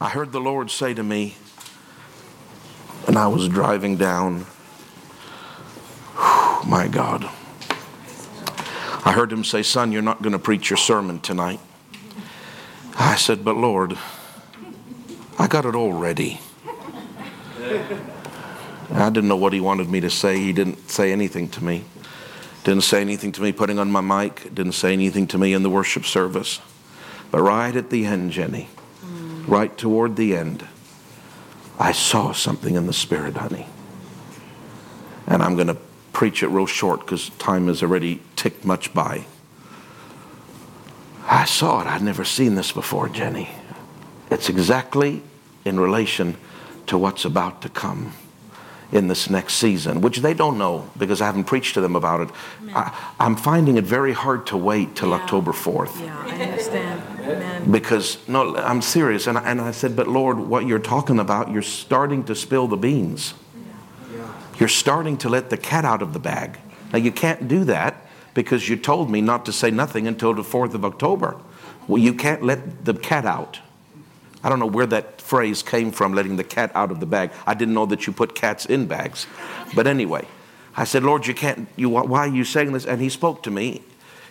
I heard the Lord say to me, and I was driving down, whew, my God. I heard him say, Son, you're not going to preach your sermon tonight. I said, But Lord, I got it all ready. I didn't know what he wanted me to say. He didn't say anything to me. Didn't say anything to me putting on my mic. Didn't say anything to me in the worship service. But right at the end, Jenny, right toward the end, I saw something in the spirit, honey. And I'm going to preach it real short because time has already ticked much by. I saw it. I'd never seen this before, Jenny. It's exactly in relation to what's about to come in this next season, which they don't know because I haven't preached to them about it. I, am finding it very hard to wait till yeah. October 4th. Yeah, I understand. Because, no, I'm serious. And I, and I said, but Lord, what you're talking about, you're starting to spill the beans. You're starting to let the cat out of the bag. Now, you can't do that because you told me not to say nothing until the 4th of October. Well, you can't let the cat out. I don't know where that phrase came from, letting the cat out of the bag. I didn't know that you put cats in bags. But anyway, I said, Lord, you can't, you, why are you saying this? And he spoke to me.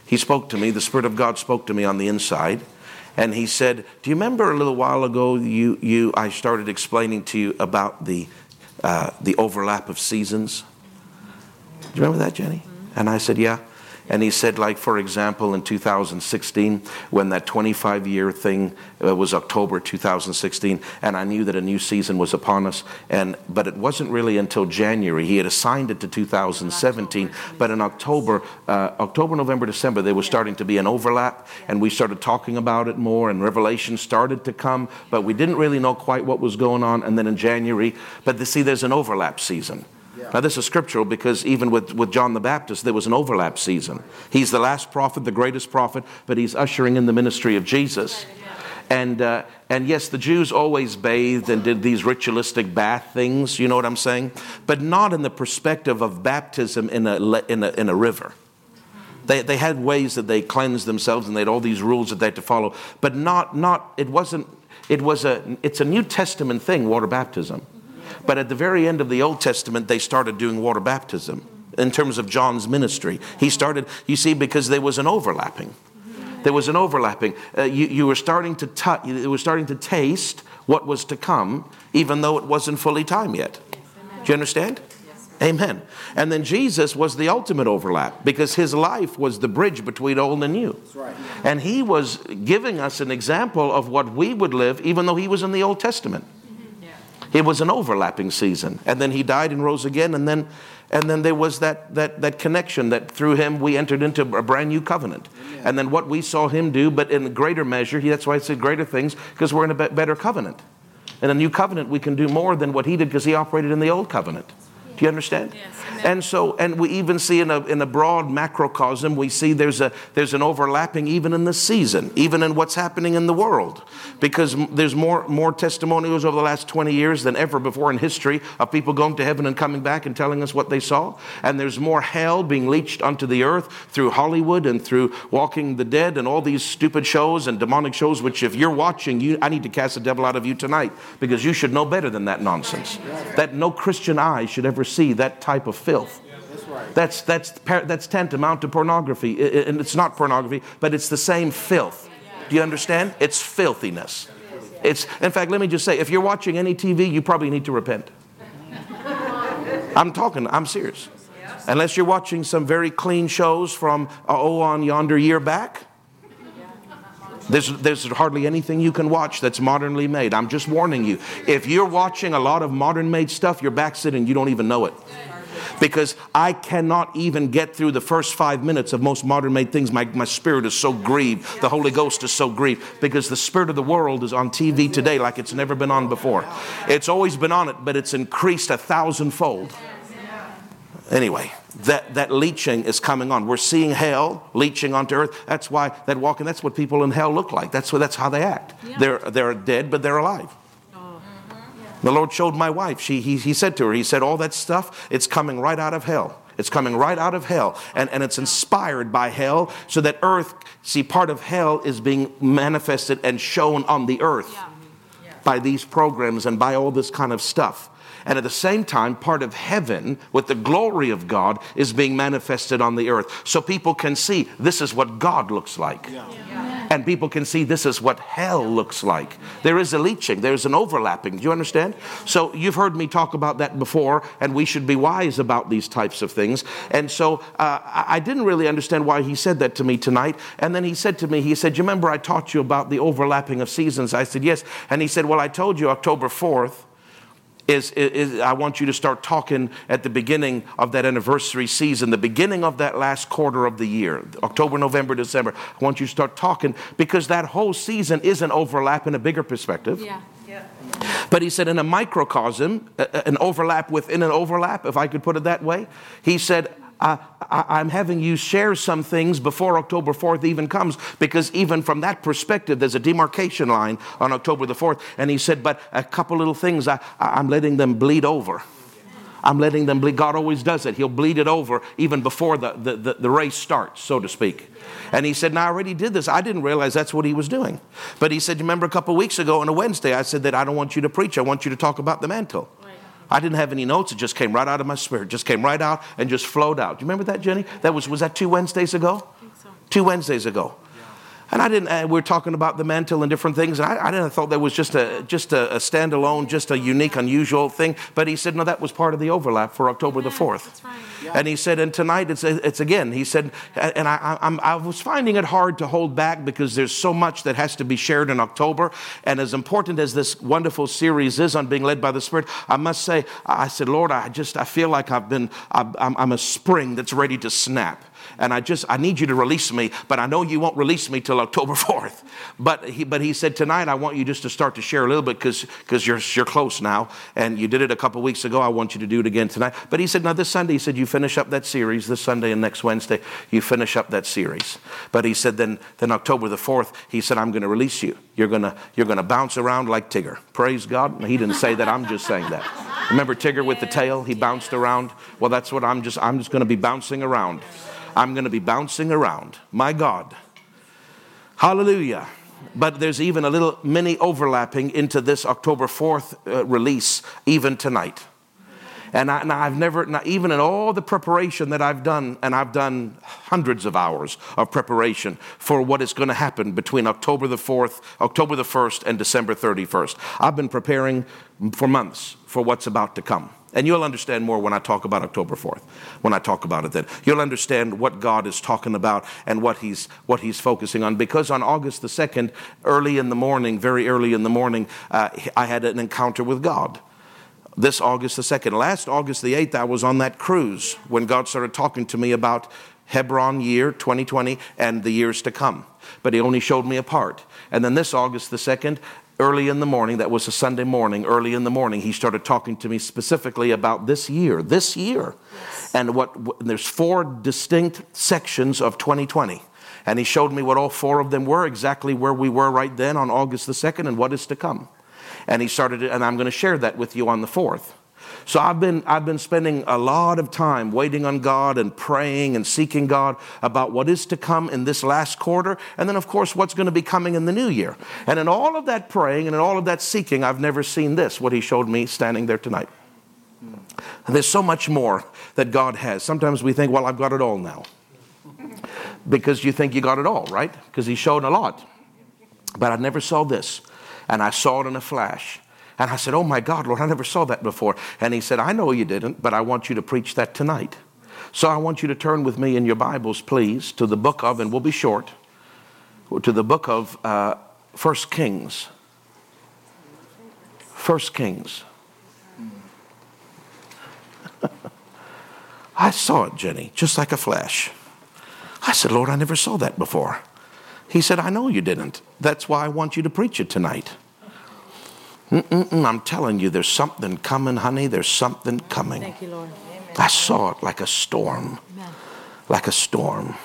He spoke to me. The Spirit of God spoke to me on the inside. And he said, Do you remember a little while ago you, you, I started explaining to you about the, uh, the overlap of seasons? Do you remember that, Jenny? And I said, Yeah. And he said, like, for example, in 2016, when that 25 year thing uh, was October 2016, and I knew that a new season was upon us, and, but it wasn't really until January. He had assigned it to 2017, but in October, uh, October, November, December, there was starting to be an overlap, and we started talking about it more, and revelation started to come, but we didn't really know quite what was going on. And then in January, but the, see, there's an overlap season. Now, this is scriptural because even with, with John the Baptist, there was an overlap season. He's the last prophet, the greatest prophet, but he's ushering in the ministry of Jesus. And, uh, and yes, the Jews always bathed and did these ritualistic bath things, you know what I'm saying? But not in the perspective of baptism in a, in a, in a river. They, they had ways that they cleansed themselves and they had all these rules that they had to follow, but not, not it wasn't, it was a, it's a New Testament thing, water baptism. But at the very end of the Old Testament, they started doing water baptism in terms of John's ministry. He started, you see, because there was an overlapping. There was an overlapping. Uh, you, you were starting to touch, you were starting to taste what was to come, even though it wasn't fully time yet. Do you understand? Amen. And then Jesus was the ultimate overlap because his life was the bridge between old and new. Right. And he was giving us an example of what we would live, even though he was in the Old Testament. It was an overlapping season. And then he died and rose again. And then, and then there was that, that, that connection that through him we entered into a brand new covenant. Amen. And then what we saw him do, but in greater measure, he, that's why I said greater things, because we're in a better covenant. In a new covenant, we can do more than what he did because he operated in the old covenant. Do you understand? Yes. And so, and we even see in a, in a broad macrocosm, we see there's, a, there's an overlapping even in the season, even in what's happening in the world. Because there's more, more testimonials over the last 20 years than ever before in history of people going to heaven and coming back and telling us what they saw. And there's more hell being leached onto the earth through Hollywood and through Walking the Dead and all these stupid shows and demonic shows, which if you're watching, you, I need to cast the devil out of you tonight because you should know better than that nonsense. That no Christian eye should ever see that type of filth. That's, that's, that's tantamount to pornography. And it's not pornography, but it's the same filth. Do you understand? It's filthiness. It's, in fact, let me just say if you're watching any TV, you probably need to repent. I'm talking, I'm serious. Unless you're watching some very clean shows from, uh, oh, on yonder year back. There's, there's hardly anything you can watch that's modernly made. I'm just warning you. If you're watching a lot of modern made stuff, you're backsliding, you don't even know it. Because I cannot even get through the first five minutes of most modern made things. My, my spirit is so grieved. The Holy Ghost is so grieved because the spirit of the world is on TV today like it's never been on before. It's always been on it, but it's increased a thousandfold. Anyway, that, that leaching is coming on. We're seeing hell leaching onto earth. That's why that walking, that's what people in hell look like. That's, what, that's how they act. Yeah. They're, they're dead, but they're alive. Oh. The Lord showed my wife. She, he, he said to her, He said, All that stuff, it's coming right out of hell. It's coming right out of hell. And, and it's inspired by hell so that earth, see, part of hell is being manifested and shown on the earth. Yeah. by these programs and by all this kind of stuff. And at the same time, part of heaven with the glory of God is being manifested on the earth. So people can see this is what God looks like. Yeah. Yeah. And people can see this is what hell looks like. There is a leaching, there's an overlapping. Do you understand? So you've heard me talk about that before, and we should be wise about these types of things. And so uh, I didn't really understand why he said that to me tonight. And then he said to me, he said, You remember I taught you about the overlapping of seasons? I said, Yes. And he said, Well, I told you October 4th is, is, I want you to start talking at the beginning of that anniversary season, the beginning of that last quarter of the year, October, November, December. I want you to start talking because that whole season is an overlap in a bigger perspective. Yeah. yeah. But he said, in a microcosm, an overlap within an overlap, if I could put it that way, he said, I, am having you share some things before October 4th even comes, because even from that perspective, there's a demarcation line on October the 4th. And he said, But a couple little things, I, I'm letting them bleed over. I'm letting them bleed. God always does it. He'll bleed it over even before the, the, the, the race starts, so to speak. And he said, Now I already did this. I didn't realize that's what he was doing. But he said, remember a couple weeks ago on a Wednesday, I said that I don't want you to preach, I want you to talk about the mantle. I didn't have any notes. It just came right out of my spirit. Just came right out and just flowed out. Do you remember that, Jenny? That was was that two Wednesdays ago? So. Two Wednesdays ago. And I didn't, uh, we are talking about the mantle and different things. And I, I didn't thought that was just a, just a, a, standalone, just a unique, unusual thing. But he said, no, that was part of the overlap for October the 4th. Right. Yeah. And he said, and tonight it's, it's again, he said, and I, I, I was finding it hard to hold back because there's so much that has to be shared in October. And as important as this wonderful series is on being led by the Spirit, I must say, I said, Lord, I just, I feel like I've been, I'm, I'm a spring that's ready to snap and I just I need you to release me, but I know you won't release me till October 4th. But he but he said tonight I want you just to start to share a little bit because because you're you're close now and you did it a couple weeks ago. I want you to do it again tonight. But he said now this Sunday he said you finish up that series this Sunday and next Wednesday you finish up that series. But he said then then October the 4th he said I'm going to release you. You're going to you're going to bounce around like Tigger. Praise God. He didn't say that. I'm just saying that. Remember Tigger with the tail? He bounced around. Well, that's what I'm just I'm just going to be bouncing around. I'm going to be bouncing around. My God. Hallelujah. But there's even a little mini overlapping into this October 4th uh, release, even tonight. And, I, have never, even in all the preparation that I've done, and I've done hundreds of hours of preparation for what is going to happen between October the 4th, October the 1st, and December 31st. I've been preparing for months for what's about to come. And you'll understand more when I talk about October 4th, when I talk about it then. You'll understand what God is talking about and what he's, what he's focusing on. Because on August the 2nd, early in the morning, very early in the morning, uh, I had an encounter with God. This August the 2nd. Last August the 8th, I was on that cruise when God started talking to me about Hebron year 2020 and the years to come. But he only showed me a part. And then this August the 2nd, early in the morning, that was a Sunday morning, early in the morning, he started talking to me specifically about this year, this year. Yes. And what, there's four distinct sections of 2020. And he showed me what all four of them were, exactly where we were right then on August the 2nd and what is to come. And he started, and I'm going to share that with you on the 4th. So I've been, I've been spending a lot of time waiting on God and praying and seeking God about what is to come in this last quarter, and then, of course, what's going to be coming in the new year. And in all of that praying and in all of that seeking, I've never seen this, what He showed me standing there tonight. And there's so much more that God has. Sometimes we think, well, I've got it all now. Because you think you got it all, right? Because He showed a lot. But I never saw this. And I saw it in a flash. And I said, Oh my God, Lord, I never saw that before. And he said, I know you didn't, but I want you to preach that tonight. So I want you to turn with me in your Bibles, please, to the book of, and we'll be short, to the book of uh, First Kings. First Kings. I saw it, Jenny, just like a flash. I said, Lord, I never saw that before. He said, I know you didn't. That's why I want you to preach it tonight. Mm-mm-mm, I'm telling you, there's something coming, honey. There's something coming. Thank you, Lord. I saw it like a storm. Amen. Like a storm.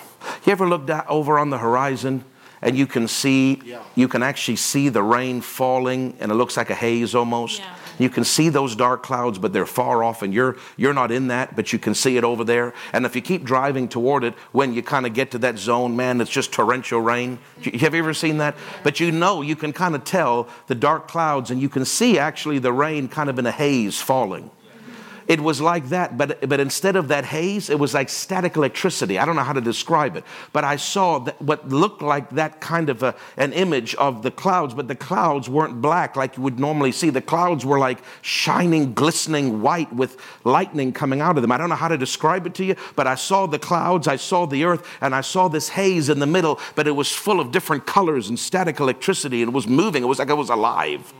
You ever looked out over on the horizon and you can see, you can actually see the rain falling, and it looks like a haze almost. Yeah. You can see those dark clouds, but they're far off, and you're you're not in that, but you can see it over there. And if you keep driving toward it, when you kind of get to that zone, man, it's just torrential rain. Have you ever seen that? But you know, you can kind of tell the dark clouds, and you can see actually the rain kind of in a haze falling. It was like that, but, but instead of that haze, it was like static electricity. I don't know how to describe it, but I saw what looked like that kind of a, an image of the clouds, but the clouds weren't black like you would normally see. The clouds were like shining, glistening white with lightning coming out of them. I don't know how to describe it to you, but I saw the clouds, I saw the earth, and I saw this haze in the middle, but it was full of different colors and static electricity, and it was moving. It was like it was alive.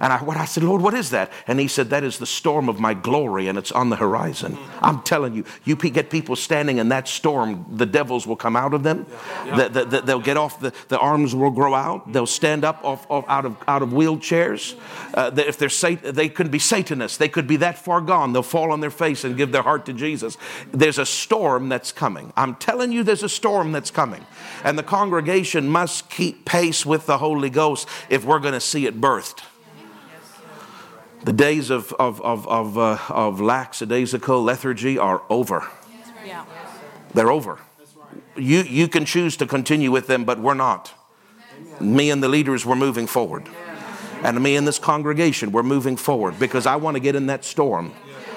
And I, what I said, Lord, what is that? And he said, That is the storm of my glory, and it's on the horizon. I'm telling you, you get people standing in that storm, the devils will come out of them. The- the- the- they'll get off, the, the arms will grow out. They'll stand up off, off, out, of, out of wheelchairs. Uh, if they're sat- they could be Satanists, they could be that far gone. They'll fall on their face and give their heart to Jesus. There's a storm that's coming. I'm telling you, there's a storm that's coming. And the congregation must keep pace with the Holy Ghost if we're going to see it birthed. The days of, of, of, of, uh, of lackadaisical lethargy are over. Yeah. They're over. You, you can choose to continue with them, but we're not. Me and the leaders, we're moving forward. And me and this congregation, we're moving forward because I want to get in that storm.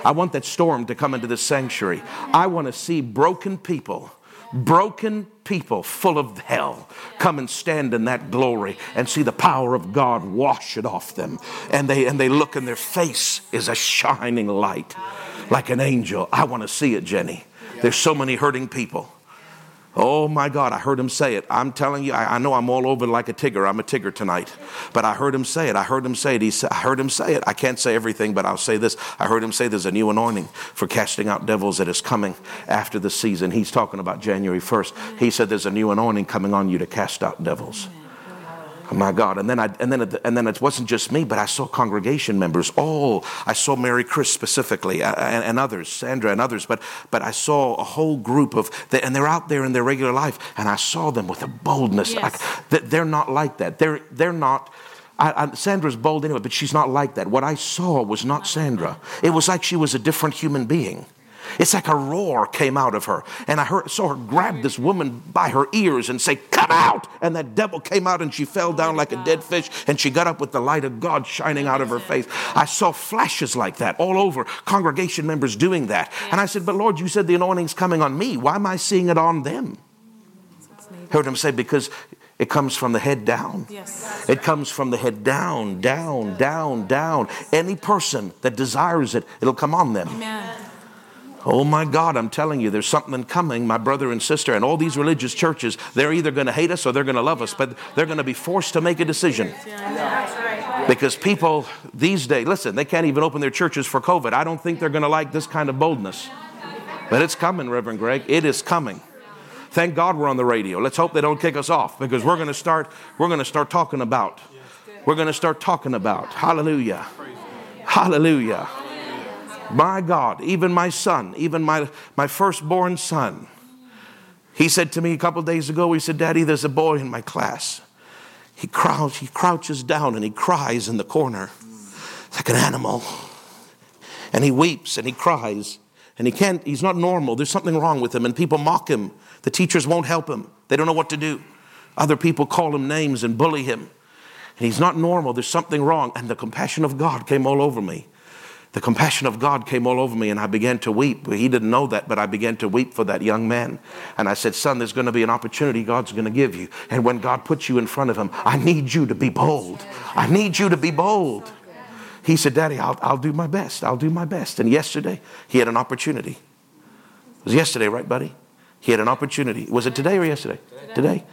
I want that storm to come into this sanctuary. I want to see broken people, broken people full of hell come and stand in that glory and see the power of God wash it off them. And they, and they look and their face is a shining light like an angel. I want to see it, Jenny. There's so many hurting people. Oh my God, I heard him say it. I'm telling you, I, I know I'm all over like a tigger. I'm a tigger tonight. But I heard him say it. I heard him say it. He sa- I heard him say it. I can't say everything, but I'll say this. I heard him say there's a new anointing for casting out devils that is coming after the season. He's talking about January 1st. He said there's a new anointing coming on you to cast out devils. Oh my God. And then, I, and, then it, and then it wasn't just me, but I saw congregation members. All I saw Mary Chris specifically uh, and, and others, Sandra and others, but, but I saw a whole group of, and they're out there in their regular life, and I saw them with a boldness. Yes. Like, that they're not like that. They're, they're not. I, I, Sandra's bold anyway, but she's not like that. What I saw was not Sandra. It was like she was a different human being. It's like a roar came out of her. And I heard, saw her grab this woman by her ears and say, Come out! And that devil came out and she fell down like a dead fish and she got up with the light of God shining out of her face. I saw flashes like that all over, congregation members doing that. And I said, But Lord, you said the anointing's coming on me. Why am I seeing it on them? Heard him say, Because it comes from the head down. Yes. It comes from the head down, down, down, down. Any person that desires it, it'll come on them. Amen. Oh my God, I'm telling you, there's something coming, my brother and sister. And all these religious churches, they're either going to hate us or they're going to love us, but they're going to be forced to make a decision. Because people these days, listen, they can't even open their churches for COVID. I don't think they're going to like this kind of boldness. But it's coming, Reverend Greg. It is coming. Thank God we're on the radio. Let's hope they don't kick us off because we're going to start we're going to start talking about. We're going to start talking about. Hallelujah. Hallelujah. My God, even my son, even my, my firstborn son, he said to me a couple days ago, he said, Daddy, there's a boy in my class. He, crouch, he crouches down and he cries in the corner like an animal. And he weeps and he cries. And he can't, he's not normal. There's something wrong with him. And people mock him. The teachers won't help him. They don't know what to do. Other people call him names and bully him. And he's not normal. There's something wrong. And the compassion of God came all over me. The compassion of God came all over me, and I began to weep. He didn't know that, but I began to weep for that young man. And I said, Son, there's going to be an opportunity God's going to give you. And when God puts you in front of him, I need you to be bold. I need you to be bold. He said, Daddy, I'll, I'll do my best. I'll do my best. And yesterday, he had an opportunity. It was yesterday, right, buddy? He had an opportunity. Was it today or yesterday? Today.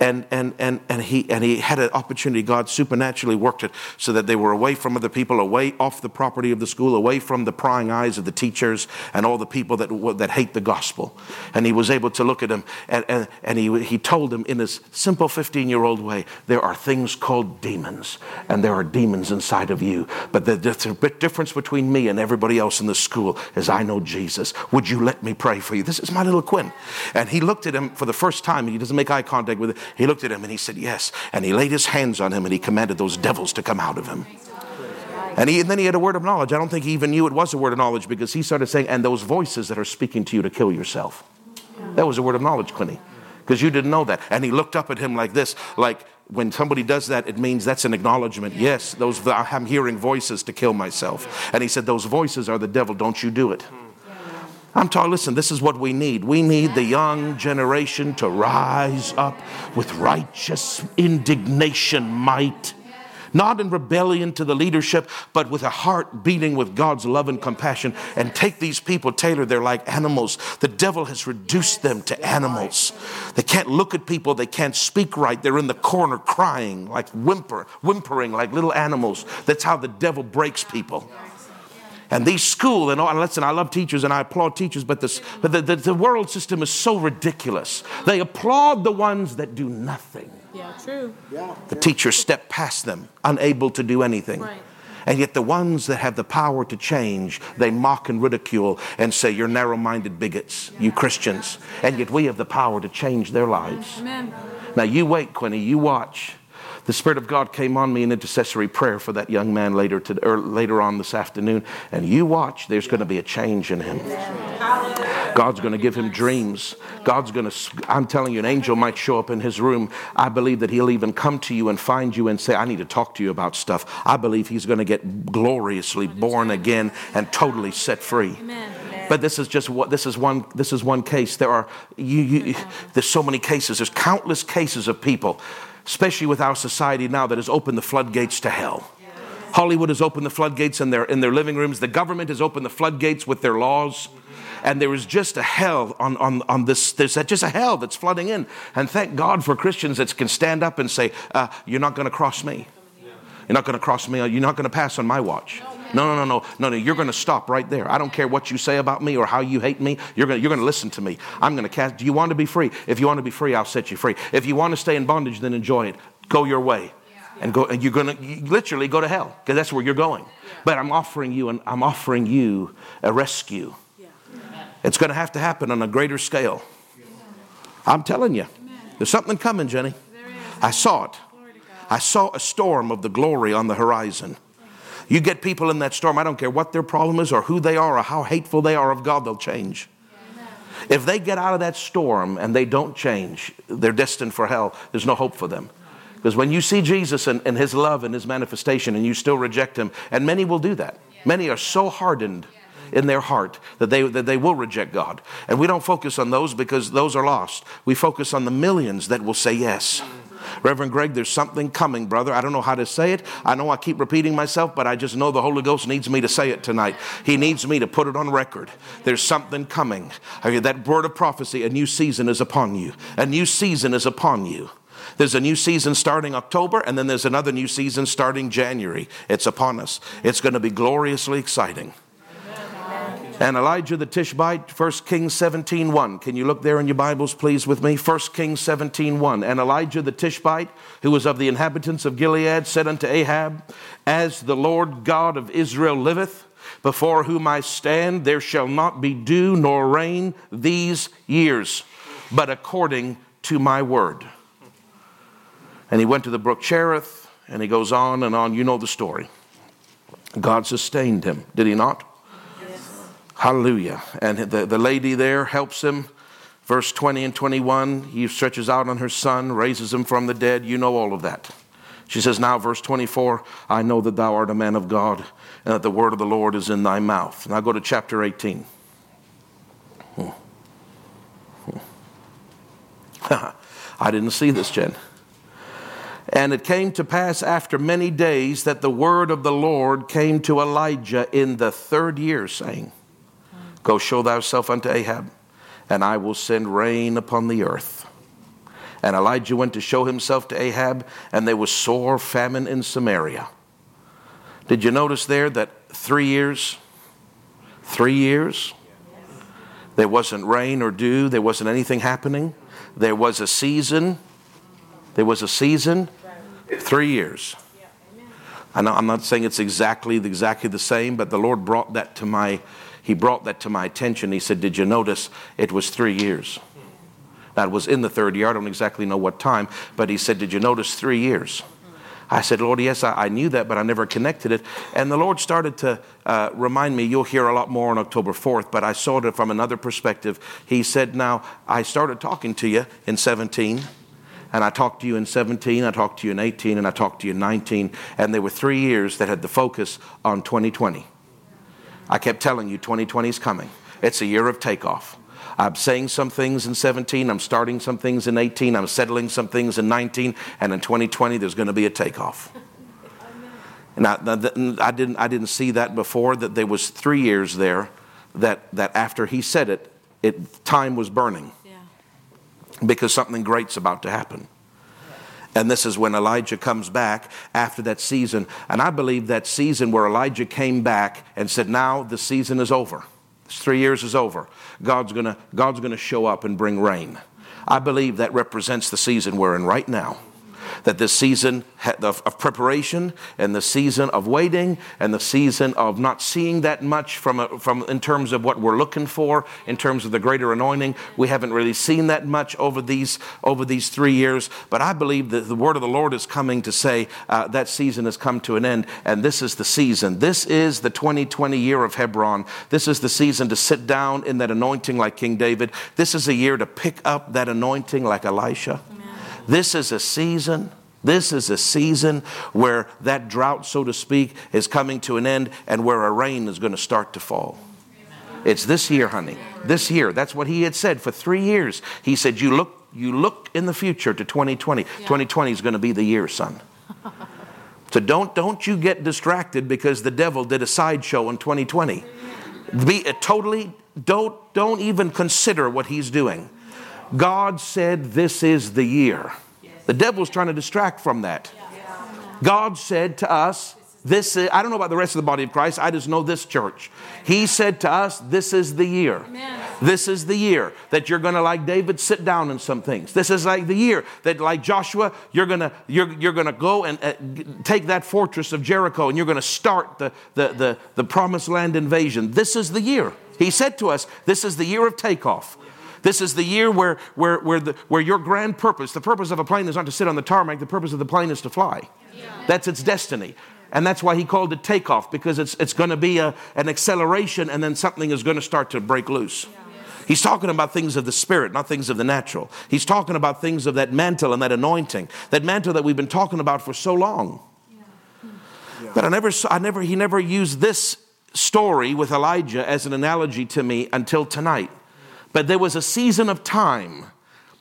And, and, and, and, he, and he had an opportunity. God supernaturally worked it so that they were away from other people, away off the property of the school, away from the prying eyes of the teachers and all the people that, that hate the gospel. And he was able to look at him and, and, and he, he told him in his simple 15 year old way there are things called demons, and there are demons inside of you. But the, the difference between me and everybody else in the school is I know Jesus. Would you let me pray for you? This is my little Quinn. And he looked at him for the first time, and he doesn't make eye contact with him, He looked at him and he said, Yes. And he laid his hands on him and he commanded those devils to come out of him. And, he, and then he had a word of knowledge. I don't think he even knew it was a word of knowledge because he started saying, And those voices that are speaking to you to kill yourself. That was a word of knowledge, Quinny, because you didn't know that. And he looked up at him like this, like, when somebody does that, it means that's an acknowledgement. Yes, those I'm hearing voices to kill myself. And he said, Those voices are the devil. Don't you do it. I'm talking, listen, this is what we need. We need the young generation to rise up with righteous indignation, might not in rebellion to the leadership, but with a heart beating with God's love and compassion. And take these people, Taylor, they're like animals. The devil has reduced them to animals. They can't look at people, they can't speak right. They're in the corner crying, like whimper, whimpering like little animals. That's how the devil breaks people. And these school and, all, and listen, I love teachers and I applaud teachers, but, this, but the, the, the world system is so ridiculous. They applaud the ones that do nothing. Yeah, true. Yeah, The teachers step past them, unable to do anything. Right. And yet, the ones that have the power to change, they mock and ridicule and say, You're narrow minded bigots, you Christians. And yet, we have the power to change their lives. Amen. Now, you wait, Quinny, you watch. The Spirit of God came on me in intercessory prayer for that young man later, to, or later on this afternoon. And you watch, there's going to be a change in him. God's going to give him dreams. God's going to, I'm telling you, an angel might show up in his room. I believe that he'll even come to you and find you and say, I need to talk to you about stuff. I believe he's going to get gloriously born again and totally set free. But this is just what this is one this is one case. There are you, you, there's so many cases. There's countless cases of people especially with our society now that has opened the floodgates to hell. Hollywood has opened the floodgates in their, in their living rooms. The government has opened the floodgates with their laws. And there is just a hell on, on, on this, there's just a hell that's flooding in. And thank God for Christians that can stand up and say, uh, You're not going to cross me. You're not going to cross me. You're not going to pass on my watch. No, no, no, no, no, no. You're going to stop right there. I don't care what you say about me or how you hate me. You're going, to, you're to listen to me. I'm going to cast. Do you want to be free? If you want to be free, I'll set you free. If you want to stay in bondage, then enjoy it. Go your way, and go. And you're going to you literally go to hell because that's where you're going. But I'm offering you, and I'm offering you a rescue. It's going to have to happen on a greater scale. I'm telling you, there's something coming, Jenny. I saw it. I saw a storm of the glory on the horizon. You get people in that storm, I don't care what their problem is or who they are or how hateful they are of God, they'll change. If they get out of that storm and they don't change, they're destined for hell. There's no hope for them. Because when you see Jesus and, and, his love and his manifestation and you still reject him, and many will do that, many are so hardened in their heart that they, that they will reject God. And we don't focus on those because those are lost. We focus on the millions that will say yes. Reverend Greg, there's something coming, brother. I don't know how to say it. I know I keep repeating myself, but I just know the Holy Ghost needs me to say it tonight. He needs me to put it on record. There's something coming. That word of prophecy, a new season is upon you. A new season is upon you. There's a new season starting October, and then there's another new season starting January. It's upon us. It's going to be gloriously exciting. And Elijah the Tishbite, 1 Kings 17 1. Can you look there in your Bibles, please, with me? 1 Kings 17 1. And Elijah the Tishbite, who was of the inhabitants of Gilead, said unto Ahab, As the Lord God of Israel liveth, before whom I stand, there shall not be dew nor rain these years, but according to my word. And he went to the brook Cherith, and he goes on and on. You know the story. God sustained him, did he not? Hallelujah. And the, the lady there helps him. Verse 20 and 21, he stretches out on her son, raises him from the dead. You know all of that. She says, Now, verse 24, I know that thou art a man of God, and that the word of the Lord is in thy mouth. Now go to chapter 18. Hmm. Hmm. I didn't see this, Jen. And it came to pass after many days that the word of the Lord came to Elijah in the third year, saying, Go show thyself unto Ahab, and I will send rain upon the earth. And Elijah went to show himself to Ahab, and there was sore famine in Samaria. Did you notice there that three years? Three years? There wasn't rain or dew, there wasn't anything happening. There was a season. There was a season. Three years. I know, I'm not saying it's exactly exactly the same, but the Lord brought that to my he brought that to my attention. He said, Did you notice it was three years? That was in the third year. I don't exactly know what time, but he said, Did you notice three years? I said, Lord, yes, I, I knew that, but I never connected it. And the Lord started to uh, remind me, you'll hear a lot more on October 4th, but I saw it from another perspective. He said, Now, I started talking to you in 17 and I talked to you in 17, I talked to you in 18, and I talked to you in 19, and there were three years that had the focus on 2020. I kept telling you 2020 is coming. It's a year of takeoff. I'm saying some things in 17, I'm starting some things in 18, I'm settling some things in 19, and in 2020 there's going to be a takeoff. And I, I, didn't, I didn't see that before, that there was three years there that, that after he said it, it time was burning yeah. because something great's about to happen. And this is when Elijah comes back after that season. And I believe that season where Elijah came back and said, Now the season is over. Three years is over. God's gonna, God's gonna show up and bring rain. I believe that represents the season we're in right now that this season of, preparation and the season of waiting and the season of not seeing that much from, a, from in terms of what we're looking for in terms of the greater anointing. We haven't really seen that much over these over these three years but i believe that the word of the lord is coming to say uh, that season has come to an end and this is the season. This is the 2020 year of hebron. This is the season to sit down in that anointing like king david. This is a year to pick up that anointing like elisha this is a season. This is a season where that drought, so to speak, is coming to an end and where a rain is going to start to fall. It's this year, honey. This year. That's what he had said for three years. He said, You look, you look in the future to 2020. Yeah. 2020 is going to be the year, son. so don't, don't you get distracted because the devil did a sideshow in 2020. Be totally, don't, don't even consider what he's doing. God said, This is the year. The devil's trying to distract from that. God said to us, this is, I don't know about the rest of the body of Christ. I just know this church. He said to us, This is the year. This is the year that you're going to, like David, sit down in some things. This is like the year that, like Joshua, you're going to you're, you're to go and uh, take that fortress of Jericho and you're going to start the, the, the, the promised land invasion. This is the year. He said to us, This is the year of takeoff. This is the year where, where, where, the, where your grand purpose, the purpose of a plane is not to sit on the tarmac, the purpose of the plane is to fly. Yeah. That's its destiny. And that's why he called it takeoff, because it's, it's going to be a, an acceleration and then something is going to start to break loose. Yeah. He's talking about things of the spirit, not things of the natural. He's talking about things of that mantle and that anointing, that mantle that we've been talking about for so long. Yeah. But I never, I never, he never used this story with Elijah as an analogy to me until tonight. But there was a season of time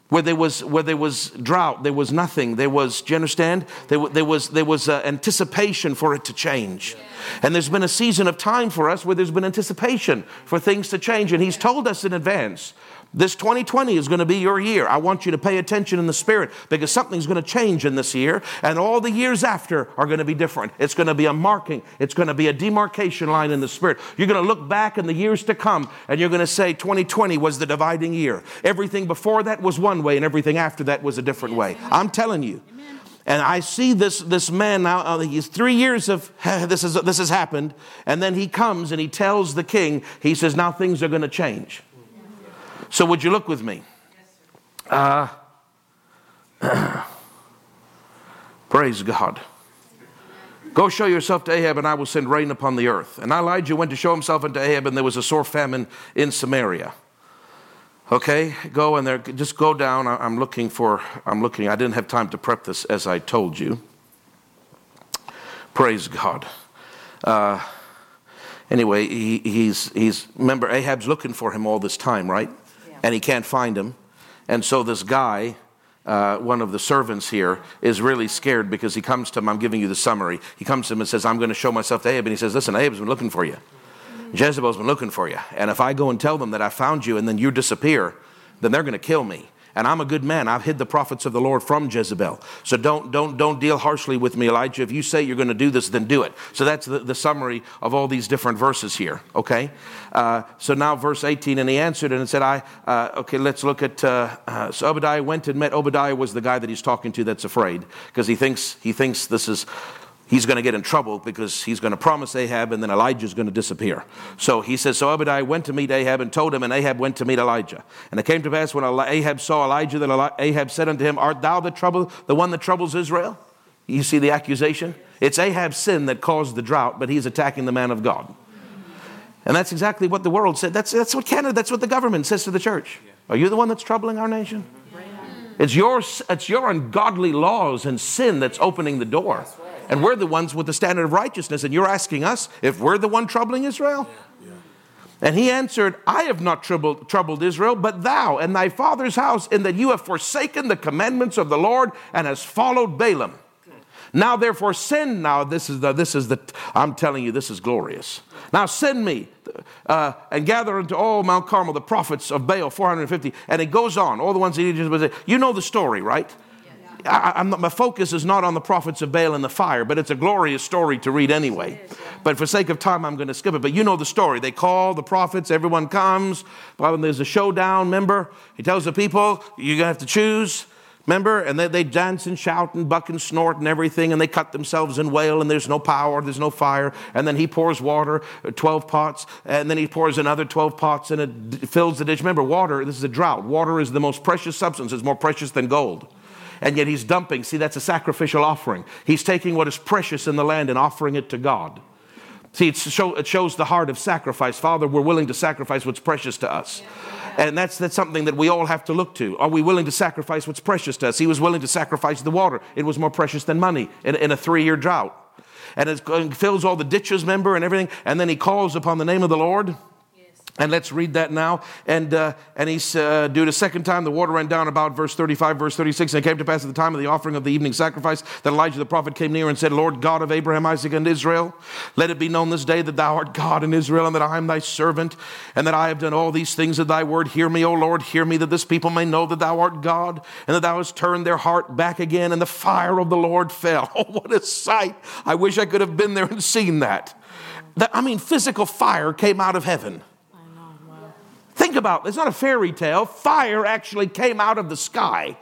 where there was where there was drought, there was nothing. There was, do you understand? There, there was there was uh, anticipation for it to change, and there's been a season of time for us where there's been anticipation for things to change. And He's told us in advance this 2020 is going to be your year. I want you to pay attention in the spirit because something's going to change in this year, and all the years after are going to be different. It's going to be a marking, it's going to be a demarcation line in the spirit. You're going to look back in the years to come, and you're going to say 2020 was the dividing year. Everything before that was one way, and everything after that was a different way. I'm telling you. And I see this, this man now, uh, he's three years of this, is, this has happened. And then he comes and he tells the king, he says, now things are going to change. So, would you look with me? Uh, praise God. Go show yourself to Ahab, and I will send rain upon the earth. And Elijah went to show himself unto Ahab, and there was a sore famine in Samaria. Okay, go and there. Just go down. I'm looking for. I'm looking. I didn't have time to prep this as I told you. Praise God. Uh, anyway, he, he's he's. Remember, Ahab's looking for him all this time, right? And he can't find him. And so this guy, uh, one of the servants here, is really scared because he comes to him. I'm giving you the summary. He comes to him and says, I'm going to show myself to Ahab. And he says, Listen, Ahab's been looking for you. Jezebel's been looking for you. And if I go and tell them that I found you and then you disappear, then they're going to kill me and I'm a good man. I've hid the prophets of the Lord from Jezebel. So don't, don't, don't deal harshly with me, Elijah. If you say you're going to do this, then do it. So that's the, the summary of all these different verses here, okay? Uh, so now verse 18, and he answered and said, I, uh, okay, let's look at, uh, uh so Obadiah went and met, Obadiah was the guy that he's talking to that's afraid because he thinks, he thinks this is, he's going to get in trouble because he's going to promise Ahab and then Elijah's going to disappear. So he says, So Obadiah went to meet Ahab and told him, and Ahab went to meet Elijah. And it came to pass when Ahab saw Elijah that Ahab said unto him, Art thou the trouble, the one that troubles Israel? You see the accusation? It's Ahab's sin that caused the drought, but he's attacking the man of God. And that's exactly what the world said. That's, that's what Canada, that's what the government says to the church. Are you the one that's troubling our nation? It's your, it's your ungodly laws and sin that's opening the door. And we're the ones with the standard of righteousness. And you're asking us if we're the one troubling Israel? And he answered, I have not troubled, troubled, Israel, but thou and thy father's house, in that you have forsaken the commandments of the Lord and has followed Baalim. Now therefore send now, this is the, this is the, I'm telling you, this is glorious. Now send me uh, and gather unto all Mount Carmel the prophets of Baal, 450. And it goes on, all the ones that just, you know the story, right? I, not, my focus is not on the prophets of Baal and the fire, but it's a glorious story to read anyway. But for sake of time, I'm going to skip it. But you know the story. They call the prophets, everyone comes. There's a showdown, remember? He tells the people, you're going to have to choose. Remember? And they, they dance and shout and buck and snort and everything, and they cut themselves and wail, and there's no power, there's no fire. And then he pours water, uh, 12 pots, and then he pours another 12 pots, and it fills the ditch. Remember, water, this is a drought. Water is the most precious substance, it's more precious than gold. And yet he's dumping. See, that's a sacrificial offering. He's taking what is precious in the land and offering it to God. See, it, show, it shows the heart of sacrifice. Father, we're willing to sacrifice what's precious to us. And that's, that's something that we all have to look to. Are we willing to sacrifice what's precious to us? He was willing to sacrifice the water. It was more precious than money in, in a three year drought. And it fills all the ditches, member, and everything. And then he calls upon the name of the Lord. And let's read that now. And, uh, and he's uh, due the second time, the water ran down about verse 35, verse 36. And it came to pass at the time of the offering of the evening sacrifice that Elijah the prophet came near and said, Lord God of Abraham, Isaac, and Israel, let it be known this day that thou art God in Israel, and that I am thy servant, and that I have done all these things at thy word. Hear me, O Lord, hear me, that this people may know that thou art God, and that thou hast turned their heart back again, and the fire of the Lord fell. Oh, what a sight! I wish I could have been there and seen that. that I mean, physical fire came out of heaven. Think about it. It's not a fairy tale. Fire actually came out of the sky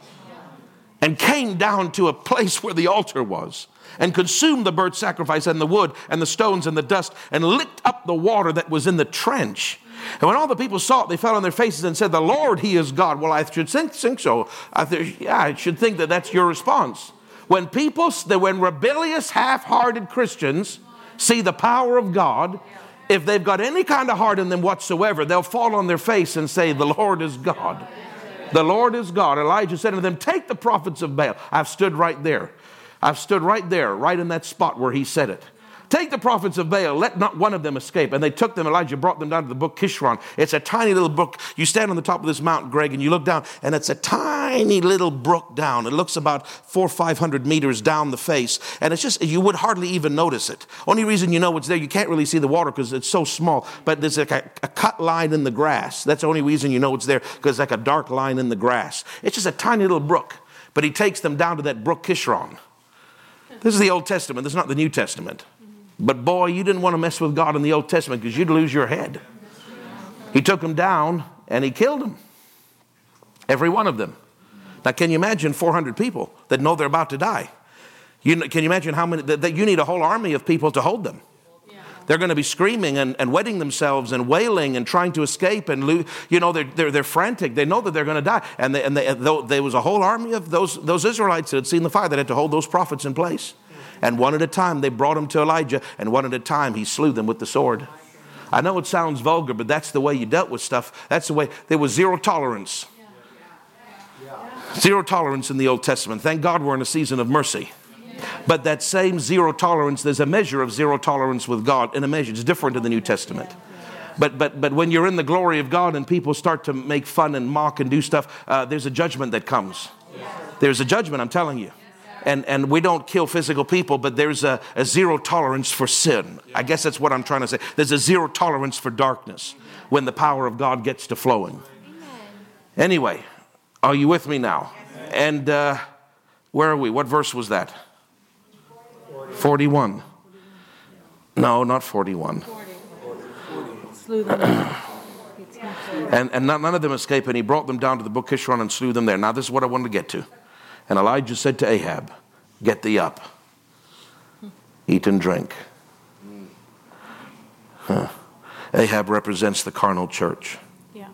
and came down to a place where the altar was and consumed the burnt sacrifice and the wood and the stones and the dust and licked up the water that was in the trench. And when all the people saw it, they fell on their faces and said, The Lord, He is God. Well, I should think, think so. I th- yeah, I should think that that's your response. When people, when rebellious, half hearted Christians see the power of God, if they've got any kind of heart in them whatsoever, they'll fall on their face and say, The Lord is God. The Lord is God. Elijah said to them, Take the prophets of Baal. I've stood right there. I've stood right there, right in that spot where he said it. Take the prophets of Baal, let not one of them escape. And they took them, Elijah brought them down to the brook Kishon. It's a tiny little brook. You stand on the top of this mountain, Greg, and you look down, and it's a tiny little brook down. It looks about four or five hundred meters down the face. And it's just, you would hardly even notice it. Only reason you know it's there, you can't really see the water because it's so small, but there's like a, a cut line in the grass. That's the only reason you know it's there because it's like a dark line in the grass. It's just a tiny little brook. But he takes them down to that brook Kishon. This is the Old Testament, this is not the New Testament. But boy, you didn't want to mess with God in the Old Testament because you'd lose your head. He took them down and he killed them. Every one of them. Now, can you imagine 400 people that know they're about to die? You, can you imagine how many, that, that you need a whole army of people to hold them? they're going to be screaming and, and wetting themselves and wailing and trying to escape and lose, you know they're, they're, they're frantic they know that they're going to die and, they, and they, there was a whole army of those, those israelites that had seen the fire that had to hold those prophets in place and one at a time, they brought him to Elijah, and one at a time, he slew them with the sword. I know it sounds vulgar, but that's the way you dealt with stuff. That's the way, there was zero tolerance. Zero tolerance in the Old Testament. Thank God we're in a season of mercy. But that same zero tolerance, there's a measure of zero tolerance with God in a measure. It's different in the New Testament. But, but, but when you're in the glory of God and people start to make fun and mock and do stuff, uh, there's a judgment that comes. There's a judgment, I'm telling you and, and we don't kill physical people, but there's a, a zero tolerance for sin. I guess that's what I'm trying to say. There's a zero tolerance for darkness when the power of God gets to flowing. Anyway, are you with me now? And uh, where are we? What verse was that? 41. No, not 41. and and none of them escaped, and he brought them down to the brook Kishon and slew them there. Now, this is what I wanted to get to. And Elijah said to Ahab, Get thee up. eat and drink. Huh. Ahab represents the carnal church. Yeah.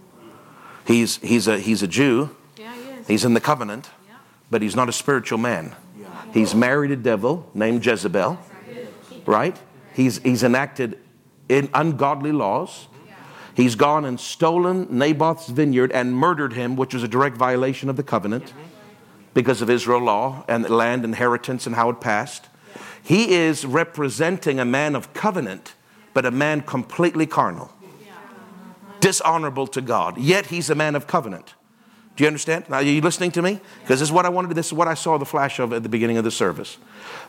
He's, he's, a, he's a Jew, Yeah, he is. he's in the covenant, Yeah. but he's not a spiritual man. Yeah. He's married a devil named Jezebel, right? He's, he's enacted in ungodly laws. He's gone and stolen Naboth's vineyard and murdered him, which was a direct violation of the covenant because of Israel law and land inheritance and how it passed. He is representing a man of covenant, but a man completely carnal, dishonorable to God. Yet he's a man of covenant. Do you understand? Now, are you listening to me? Because this is what I wanted. This is what I saw the flash of at the beginning of the service.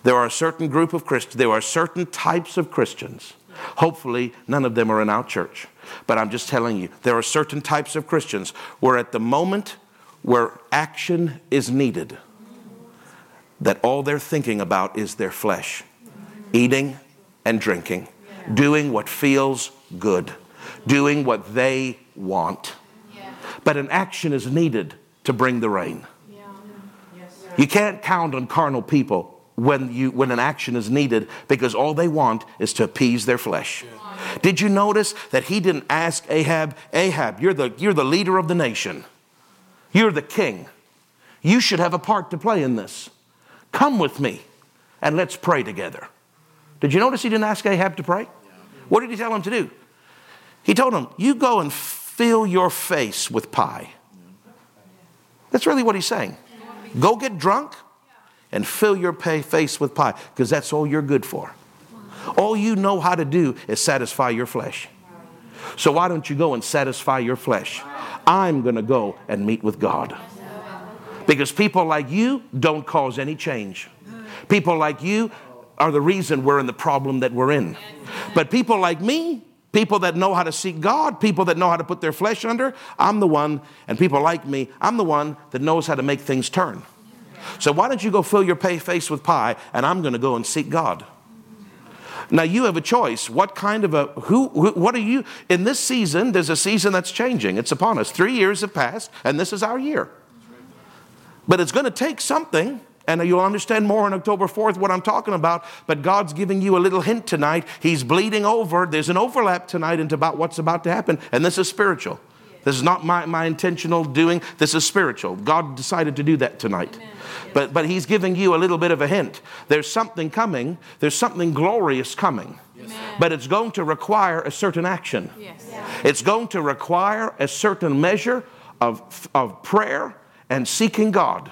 There are a certain group of Christians. There are certain types of Christians. Hopefully, none of them are in our church. But I'm just telling you, there are certain types of Christians where, at the moment where action is needed, that all they're thinking about is their flesh, eating and drinking, doing what feels good, doing what they want. But an action is needed to bring the rain. You can't count on carnal people when, you, when an action is needed because all they want is to appease their flesh. Did you notice that he didn't ask Ahab, Ahab, you're the, you're the leader of the nation, you're the king. You should have a part to play in this. Come with me and let's pray together. Did you notice he didn't ask Ahab to pray? What did he tell him to do? He told him, You go and fill your face with pie. That's really what he's saying. Go get drunk and fill your face with pie because that's all you're good for. All you know how to do is satisfy your flesh. So why don't you go and satisfy your flesh? I'm going to go and meet with God. Because people like you don't cause any change. People like you are the reason we're in the problem that we're in. But people like me, people that know how to seek God, people that know how to put their flesh under, I'm the one, and people like me, I'm the one that knows how to make things turn. So why don't you go fill your face with pie, and I'm going to go and seek God. Now you have a choice. What kind of a who, who? What are you in this season? There's a season that's changing. It's upon us. Three years have passed, and this is our year. But it's going to take something, and you'll understand more on October 4th what I'm talking about. But God's giving you a little hint tonight. He's bleeding over. There's an overlap tonight into about what's about to happen, and this is spiritual. This is not my, my intentional doing. This is spiritual. God decided to do that tonight. But, but He's giving you a little bit of a hint. There's something coming, there's something glorious coming. But it's going to require a certain action. Yes. It's going to require a certain measure of, of prayer and seeking God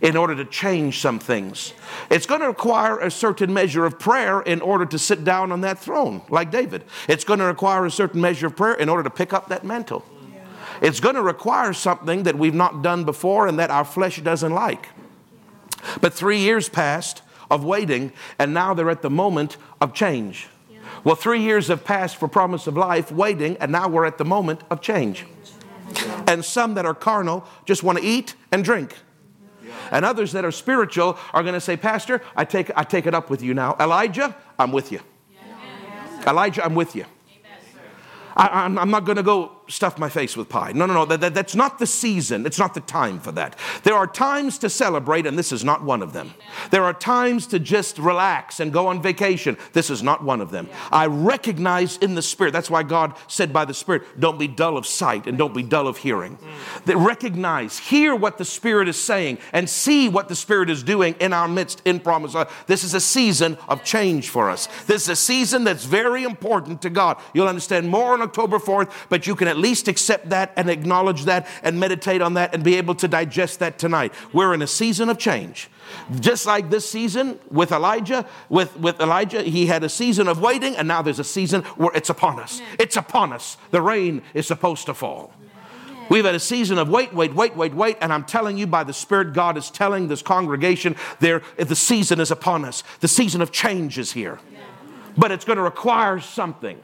in order to change some things. It's going to require a certain measure of prayer in order to sit down on that throne, like David. It's going to require a certain measure of prayer in order to pick up that mantle. It's going to require something that we've not done before and that our flesh doesn't like. But three years passed of waiting, and now they're at the moment of change. Well, three years have passed for promise of life, waiting, and now we're at the moment of change. And some that are carnal just want to eat and drink. And others that are spiritual are going to say, Pastor, I take, I take it up with you now. Elijah, I'm with you. Elijah, I'm with you. I, am not going to go stuff my face with pie. No, no, no. That, that, that's not the season. It's not the time for that. There are times to celebrate, and this is not one of them. There are times to just relax and go on vacation. This is not one of them. I recognize in the Spirit. That's why God said by the Spirit, don't be dull of sight and don't be dull of hearing. That recognize, hear what the Spirit is saying, and see what the Spirit is doing in our midst in promise. Uh, this is a season of change for us. This is a season that's very important to God. You'll understand more on October 4th, but you can at least accept that and acknowledge that and meditate on that and be able to digest that tonight. We're in a season of change. Just like this season with Elijah, with, with Elijah, he had a season of waiting, and now there's a season where it's upon us. It's upon us. The rain is supposed to fall. We've had a season of wait, wait, wait, wait, wait, and I'm telling you by the Spirit, God is telling this congregation there the season is upon us. The season of change is here. But it's going to require something.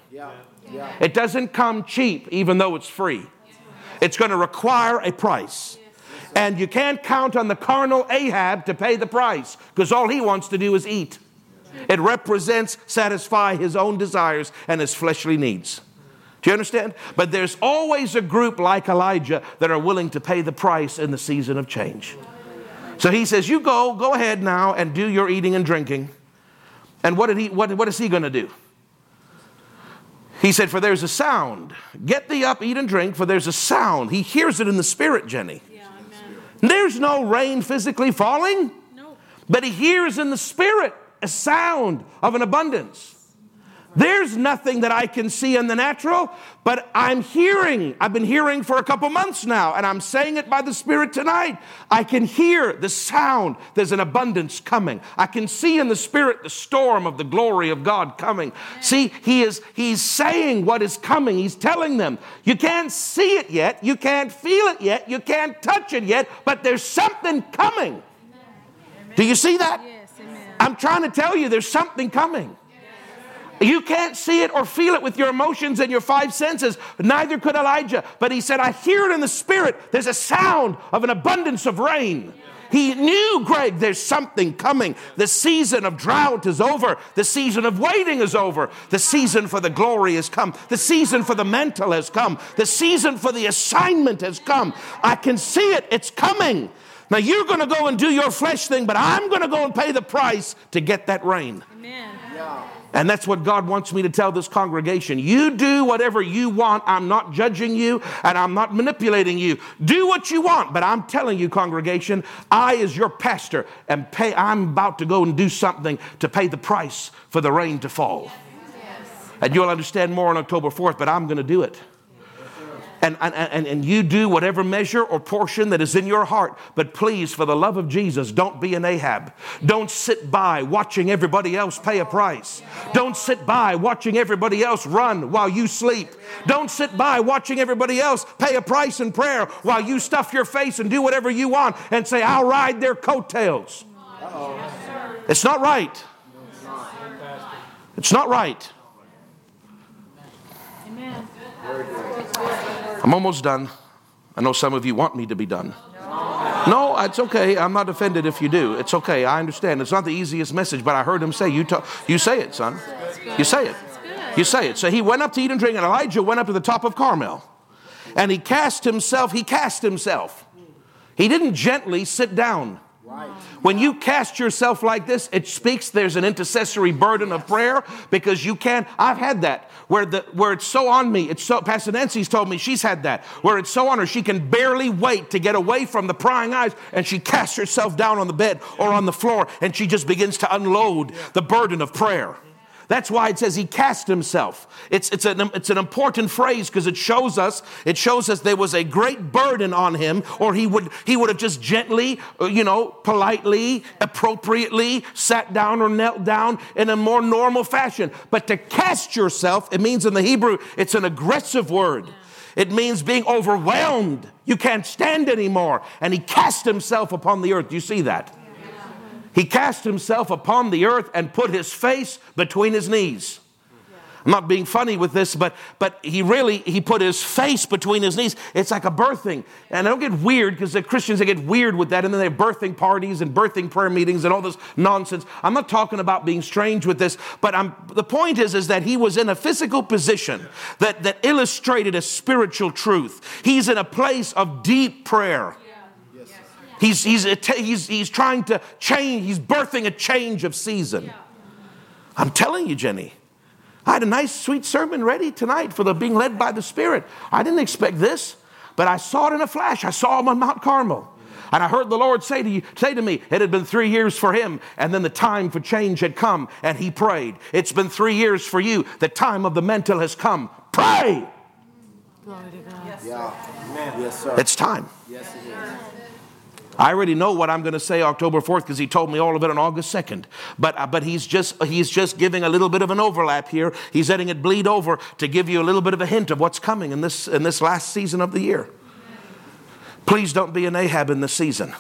It doesn't come cheap, even though it's free. It's going to require a price. And you can't count on the carnal Ahab to pay the price because all he wants to do is eat. It represents satisfy his own desires and his fleshly needs. Do you understand? But there's always a group like Elijah that are willing to pay the price in the season of change. So he says, You go, go ahead now and do your eating and drinking. And what, did he, what, what is he going to do? He said, For there's a sound. Get thee up, eat and drink, for there's a sound. He hears it in the spirit, Jenny. Yeah, there's no rain physically falling, no. but he hears in the spirit a sound of an abundance. There's nothing that I can see in the natural, but I'm hearing. I've been hearing for a couple months now, and I'm saying it by the Spirit tonight. I can hear the sound. There's an abundance coming. I can see in the Spirit the storm of the glory of God coming. See, he is he's saying what is coming. He's telling them, you can't see it yet, you can't feel it yet, you can't touch it yet, but there's something coming. Do you see that? Yes, I'm trying to tell you there's something coming. You can't see it or feel it with your emotions and your five senses. Neither could Elijah. But he said, I hear it in the spirit. There's a sound of an abundance of rain. He knew, Greg, there's something coming. The season of drought is over. The season of waiting is over. The season for the glory has come. The season for the mantle has come. The season for the assignment has come. I can see it. It's coming. Now you're going to go and do your flesh thing, but I'm going to go and pay the price to get that rain. Amen. Yeah. And that's what God wants me to tell this congregation. You do whatever you want. I'm not judging you and I'm not manipulating you. Do what you want. But I'm telling you, congregation, I, as your pastor, am pay, I'm about to go and do something to pay the price for the rain to fall. Yes. And you'll understand more on October 4th, but I'm going to do it and, and, and you do whatever measure or portion that is in your heart. But please, for the love of Jesus, don't be an Ahab. Don't sit by watching everybody else pay a price. Don't sit by watching everybody else run while you sleep. Don't sit by watching everybody else pay a price in prayer while you stuff your face and do whatever you want and say, I'll ride their coattails. It's not right. It's not right. Amen. I'm almost done. I know some of you want me to be done. No, it's okay. I'm not offended if you do. It's okay. I understand. It's not the easiest message, but I heard him say, You, talk, you say it, son. You say it. You say it. So he went up to eat and drink, and Elijah went up to the top of Carmel. And he cast himself, he cast himself. He didn't gently sit down. When you cast yourself like this, it speaks there's an intercessory burden of prayer because you can't. I've had that where the where it's so on me. It's so Pastor Nancy's told me she's had that where it's so on her she can barely wait to get away from the prying eyes and she casts herself down on the bed or on the floor and she just begins to unload the burden of prayer. That's why it says he cast himself. It's, it's, an, it's an important phrase because it shows us, it shows us there was a great burden on him, or he would, he would have just gently, uh, you know, politely, appropriately sat down or knelt down in a more normal fashion. But to cast yourself, it means in the Hebrew, it's an aggressive word. It means being overwhelmed. You can't stand anymore. And he cast himself upon the earth. You see that? He cast himself upon the earth and put his face between his knees. I'm not being funny with this, but but he really he put his face between his knees. It's like a birthing, and I don't get weird because the Christians they get weird with that, and then they have birthing parties and birthing prayer meetings and all this nonsense. I'm not talking about being strange with this, but I'm, the point is is that he was in a physical position that that illustrated a spiritual truth. He's in a place of deep prayer. He's, he's, he's, he's trying to change, he's birthing a change of season. I'm telling you, Jenny. I had a nice, sweet sermon ready tonight for the being led by the Spirit. I didn't expect this, but I saw it in a flash. I saw him on Mount Carmel. And I heard the Lord say to, you, say to me, it had been three years for him, and then the time for change had come, and he prayed. It's been three years for you. The time of the mental has come. Pray. Glory to God. Yes, sir. yeah. Yes, sir. It's time. Yes, it is. I already know what I'm going to say October 4th because he told me all of it on August 2nd. But, uh, but he's, just, he's just giving a little bit of an overlap here. He's letting it bleed over to give you a little bit of a hint of what's coming in this, in this last season of the year. Please don't be an Ahab in this season.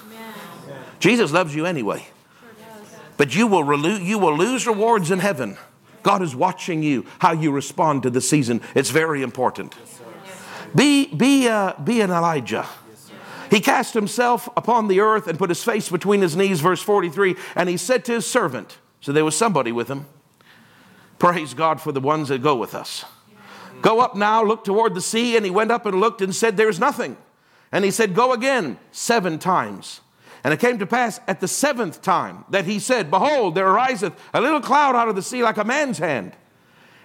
Jesus loves you anyway. But you will, relu- you will lose rewards in heaven. God is watching you, how you respond to the season. It's very important. Be, be, uh, be an Elijah. He cast himself upon the earth and put his face between his knees, verse 43, and he said to his servant, so there was somebody with him. Praise God for the ones that go with us. Go up now, look toward the sea. And he went up and looked and said, There's nothing. And he said, Go again seven times. And it came to pass at the seventh time that he said, Behold, there ariseth a little cloud out of the sea like a man's hand.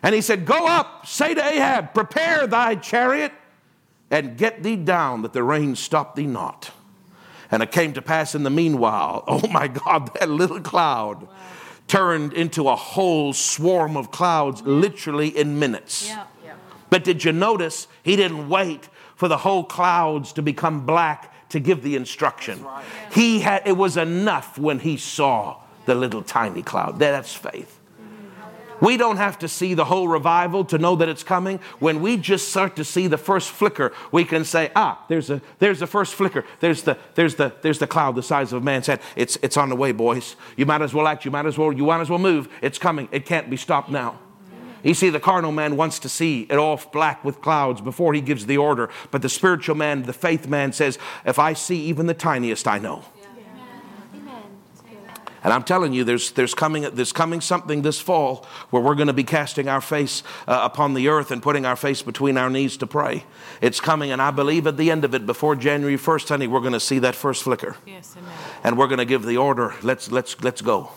And he said, Go up, say to Ahab, prepare thy chariot, and get thee down, that the rain stop thee not. And it came to pass in the meanwhile, oh my God, that little cloud wow. turned into a whole swarm of clouds literally in minutes. Yeah. Yeah. But did you notice he didn't wait for the whole clouds to become black to give the instruction. Right. He had it was enough when he saw the little tiny cloud. There, That's faith. We don't have to see the whole revival to know that it's coming. When we just start to see the first flicker, we can say, ah, there's a there's the first flicker. There's the there's the there's the cloud the size of a man's head. It's it's on the way, boys. You might as well act, you might as well, you might as well move. It's coming. It can't be stopped now. You see, the carnal man wants to see it all black with clouds before he gives the order. But the spiritual man, the faith man says, if I see even the tiniest, I know. And I'm telling you, there's, there's, coming, there's coming something this fall where we're going to be casting our face uh, upon the earth and putting our face between our knees to pray. It's coming, and I believe at the end of it, before January 1st, honey, we're going to see that first flicker. Yes, amen. And we're going to give the order, let's, let's, let's go.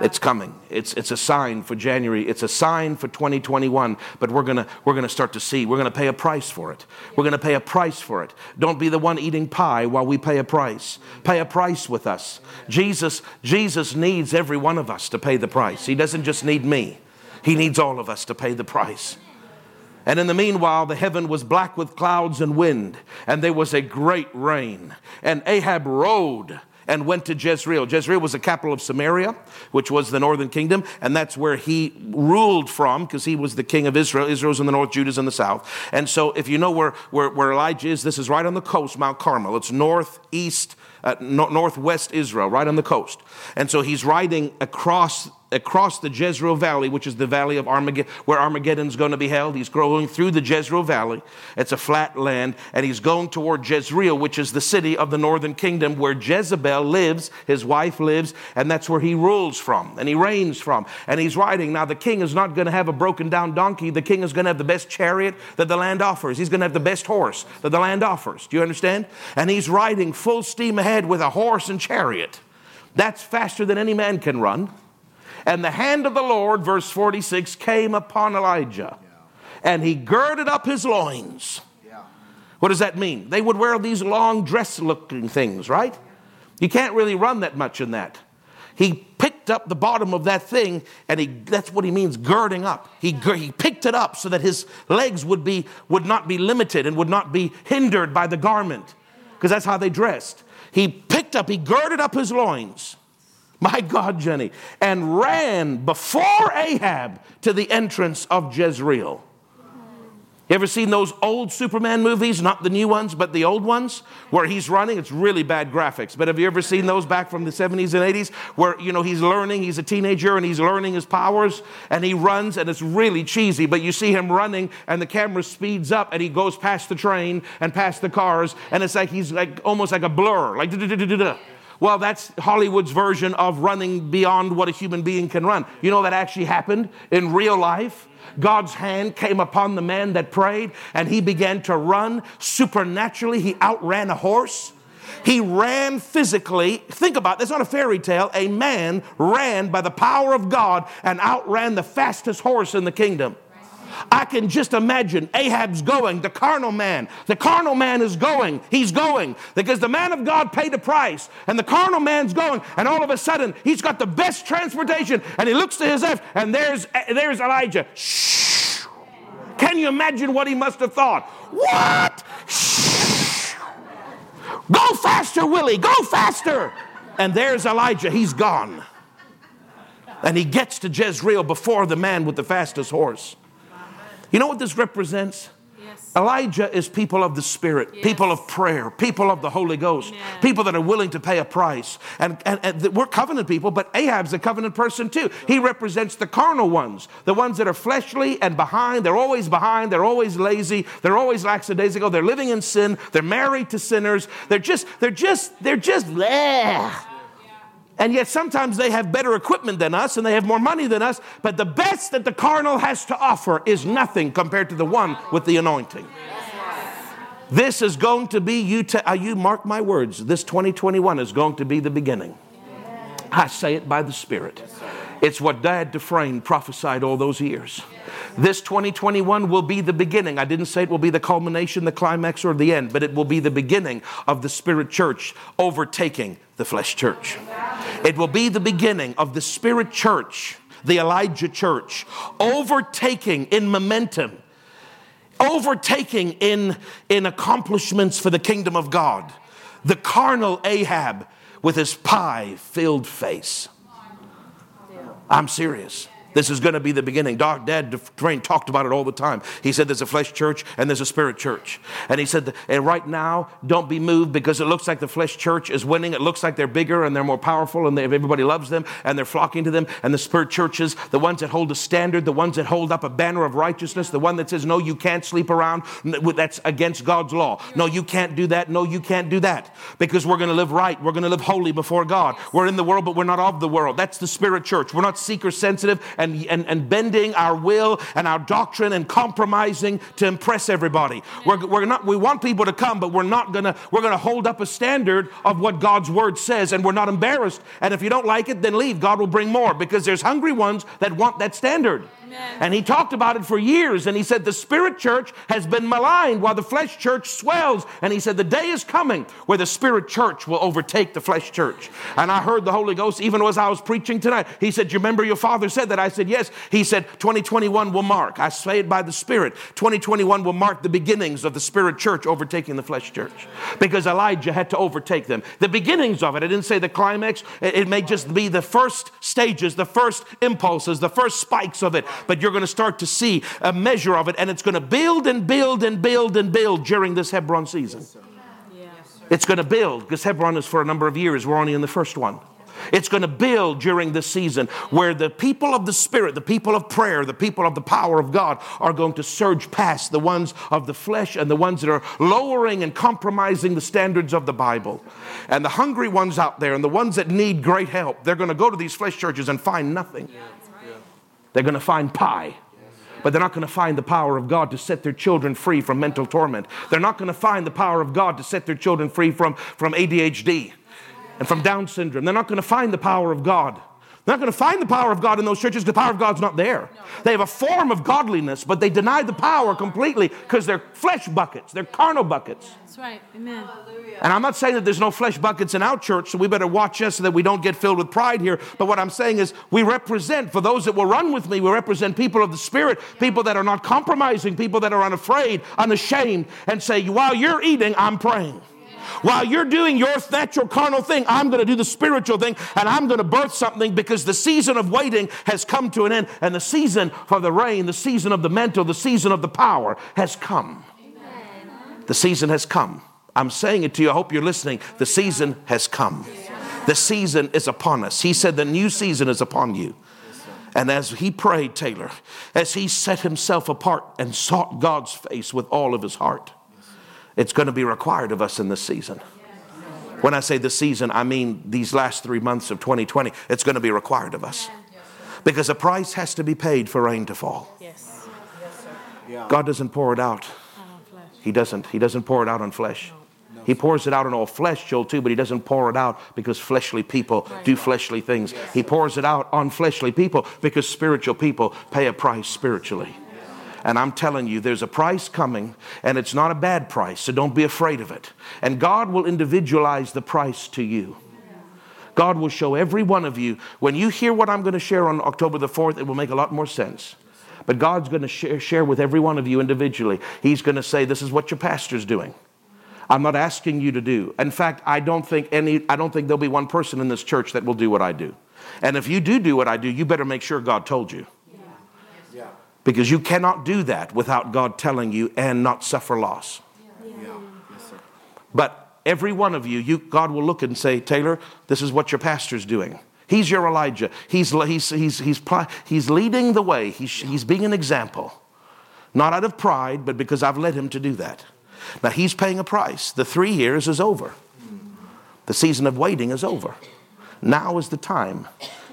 It's coming. It's, it's a sign for January. It's a sign for 2021. But we're going we're gonna start to see. We're going to pay a price for it. We're going to pay a price for it. Don't be the one eating pie while we pay a price. Pay a price with us. Jesus, Jesus needs every one of us to pay the price. He doesn't just need me, He needs all of us to pay the price. And in the meanwhile, the heaven was black with clouds and wind, and there was a great rain. And Ahab rode and went to Jezreel. Jezreel was the capital of Samaria, which was the northern kingdom, and that's where he ruled from because he was the king of Israel. Israel's in the north, Judah's in the south. And so, if you know where, where, where Elijah is, this is right on the coast, Mount Carmel. It's northeast, uh, no, northwest Israel, right on the coast. And so, he's riding across across the Jezreel Valley, which is the valley of Armageddon, where Armageddon's going to be held. He's going through the Jezreel Valley. It's a flat land, and he's going toward Jezreel, which is the city of the northern kingdom where Jezebel lives, his wife lives, and that's where he rules from and he reigns from. And he's riding. Now, the king is not going to have a broken down donkey. The king is going to have the best chariot that the land offers. He's going to have the best horse that the land offers. Do you understand? And he's riding full steam ahead with a horse and chariot. That's faster than any man can run. And the hand of the Lord, verse 46, came upon Elijah, and he girded up his loins. What does that mean? They would wear these long dress looking things, right? You can't really run that much in that. He picked up the bottom of that thing, and he, that's what he means, girding up. He, he picked it up so that his legs would, be, would not be limited and would not be hindered by the garment, because that's how they dressed. He picked up, he girded up his loins, my God, Jenny, and ran before Ahab to the entrance of Jezreel. You ever seen those old Superman movies? Not the new ones, but the old ones where he's running. It's really bad graphics. But have you ever seen those back from the 70s and 80s where, you know, he's learning, he's a teenager and he's learning his powers and he runs and it's really cheesy, but you see him running and the camera speeds up and he goes past the train and past the cars and it's like he's like almost like a blur, like well, that's Hollywood's version of running beyond what a human being can run. You know that actually happened in real life? God's hand came upon the man that prayed and he began to run supernaturally. He outran a horse. He ran physically. Think about it, that's not a fairy tale. A man ran by the power of God and outran the fastest horse in the kingdom. I can just imagine Ahab's going, the carnal man. The carnal man is going. He's going because the man of God paid a price, and the carnal man's going, and all of a sudden he's got the best transportation, and he looks to his left, and there's there's Elijah. Shh. Can you imagine what he must have thought? What? Shh. Go faster, Willie. Go faster. And there's Elijah. He's gone. And he gets to Jezreel before the man with the fastest horse. You know what this represents? Yes. Elijah is people of the Spirit, yes. people of prayer, people of the Holy Ghost, people that are willing to pay a price. And, and, and, we're covenant people, but Ahab's a covenant person too. He represents the carnal ones, the ones that are fleshly and behind. They're always behind. They're always lazy. They're always lackadaisical. They're living in sin. They're married to sinners. They're just, they're just, they're just, bleh. And yet sometimes they have better equipment than us and they have more money than us. But the best that the carnal has to offer is nothing compared to the one with the anointing. This is going to be, you, te- uh, you mark my words, this 2021 is going to be the beginning. I say it by the Spirit. It's what Dad Dufresne prophesied all those years. This 2021 will be the beginning. I didn't say it will be the culmination, the climax, or the end, but it will be the beginning of the Spirit Church overtaking the flesh church. It will be the beginning of the Spirit Church, the Elijah Church, overtaking in momentum, overtaking in, in accomplishments for the kingdom of God. The carnal Ahab with his pie filled face. I'm serious. This is going to be the beginning. Doc, Dad Dufresne talked about it all the time. He said there's a flesh church and there's a spirit church. And he said, and right now, don't be moved because it looks like the flesh church is winning. It looks like they're bigger and they're more powerful and they, everybody loves them and they're flocking to them. And the spirit churches, the ones that hold a standard, the ones that hold up a banner of righteousness, the one that says, no, you can't sleep around, that's against God's law. No, you can't do that. No, you can't do that because we're going to live right. We're going to live holy before God. We're in the world, but we're not of the world. That's the spirit church. We're not seeker sensitive and and, and, and bending our will and our doctrine and compromising to impress everybody. We're, we're not, we want people to come, but we're not gonna, we're gonna hold up a standard of what God's word says and we're not embarrassed. And if you don't like it, then leave. God will bring more because there's hungry ones that want that standard. And he talked about it for years. And he said, The spirit church has been maligned while the flesh church swells. And he said, The day is coming where the spirit church will overtake the flesh church. And I heard the Holy Ghost, even as I was preaching tonight. He said, You remember your father said that? I said, Yes. He said, 2021 will mark. I say it by the Spirit. 2021 will mark the beginnings of the spirit church overtaking the flesh church. Because Elijah had to overtake them. The beginnings of it, I didn't say the climax. It may just be the first stages, the first impulses, the first spikes of it but you're going to start to see a measure of it, and it's going to build and build and build and build during this Hebron season. It's going to build because Hebron is for a number of years. We're only in the first one. It's going to build during this season where the people of the Spirit, the people of prayer, the people of the power of God are going to surge past the ones of the flesh and the ones that are lowering and compromising the standards of the Bible. And the hungry ones out there and the ones that need great help, they're going to go to these flesh churches and find nothing. They're going to find pie. But they're not going to find the power of God to set their children free from mental torment. They're not going to find the power of God to set their children free from, from ADHD and from Down syndrome. They're not going to find the power of God they're not going to find the power of God in those churches. The power of God's not there. They have a form of godliness, but they deny the power completely because they're flesh buckets. They're carnal buckets. That's right. Amen. And I'm not saying that there's no flesh buckets in our church, so we better watch us so that we don't get filled with pride here. But what I'm saying is, we represent, for those that will run with me, we represent people of the Spirit, people that are not compromising, people that are unafraid, unashamed, and say, while you're eating, I'm praying. While you're doing your natural carnal thing, I'm going to do the spiritual thing and I'm going to birth something because the season of waiting has come to an end and the season for the rain, the season of the mantle, the season of the power has come. Amen. The season has come. I'm saying it to you. I hope you're listening. The season has come. The season is upon us. He said, The new season is upon you. And as he prayed, Taylor, as he set himself apart and sought God's face with all of his heart, it's going to be required of us in this season. When I say this season, I mean these last three months of 2020. It's going to be required of us. Because a price has to be paid for rain to fall. Yes. God doesn't pour it out. He doesn't. He doesn't pour it out on flesh. He pours it out on all flesh, Joel, too, but he doesn't pour it out because fleshly people do fleshly things. He pours it out on fleshly people because spiritual people pay a price spiritually. And I'm telling you, there's a price coming, and it's not a bad price, so don't be afraid of it. And God will individualize the price to you. God will show every one of you. When you hear what I'm going to share on October the 4th, it will make a lot more sense. But God's going to share, share with every one of you individually. He's going to say, This is what your pastor's doing. I'm not asking you to do. In fact, I don't think any I don't think there'll be one person in this church that will do what I do. And if you do do what I do, you better make sure God told you. Because you cannot do that without God telling you and not suffer loss. But every one of you, you, God will look and say, Taylor, this is what your pastor's doing. He's your Elijah. He's, he's, he's, he's, he's leading the way. He's, he's being an example. Not out of pride, but because I've led him to do that. Now he's paying a price. The three years is over. The season of waiting is over. Now is the time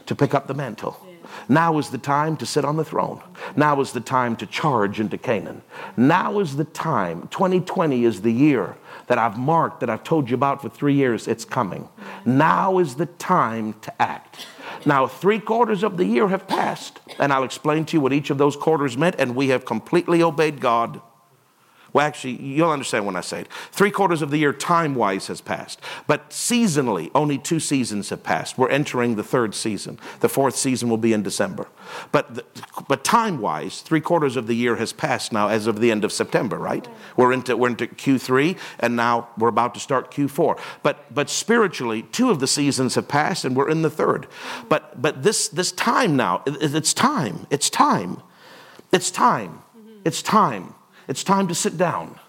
to pick up the mantle. Now is the time to sit on the throne. Now is the time to charge into Canaan. Now is the time. 2020 is the year that I've marked, that I've told you about for three years. It's coming. Now is the time to act. Now, three quarters of the year have passed, and I'll explain to you what each of those quarters meant, and we have completely obeyed God. Well, actually, you'll understand when I say it. Three quarters of the year, time wise, has passed. But seasonally, only two seasons have passed. We're entering the third season. The fourth season will be in December. But, but time wise, three quarters of the year has passed now as of the end of September, right? We're into, we're into Q3, and now we're about to start Q4. But, but spiritually, two of the seasons have passed, and we're in the third. But, but this, this time now, it's time. It's time. It's time. It's time. It's time to sit down.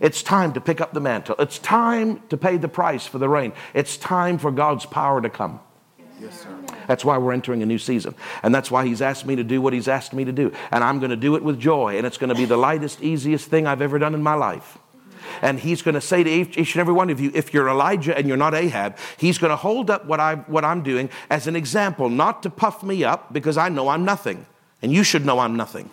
It's time to pick up the mantle. It's time to pay the price for the rain. It's time for God's power to come. Yes, sir. That's why we're entering a new season. And that's why He's asked me to do what He's asked me to do. And I'm going to do it with joy. And it's going to be the lightest, easiest thing I've ever done in my life. And He's going to say to each, and every one of you, if you're Elijah and you're not Ahab, He's going to hold up what, I, what I'm doing as an example, not to puff me up because I know I'm nothing. And you should know I'm nothing.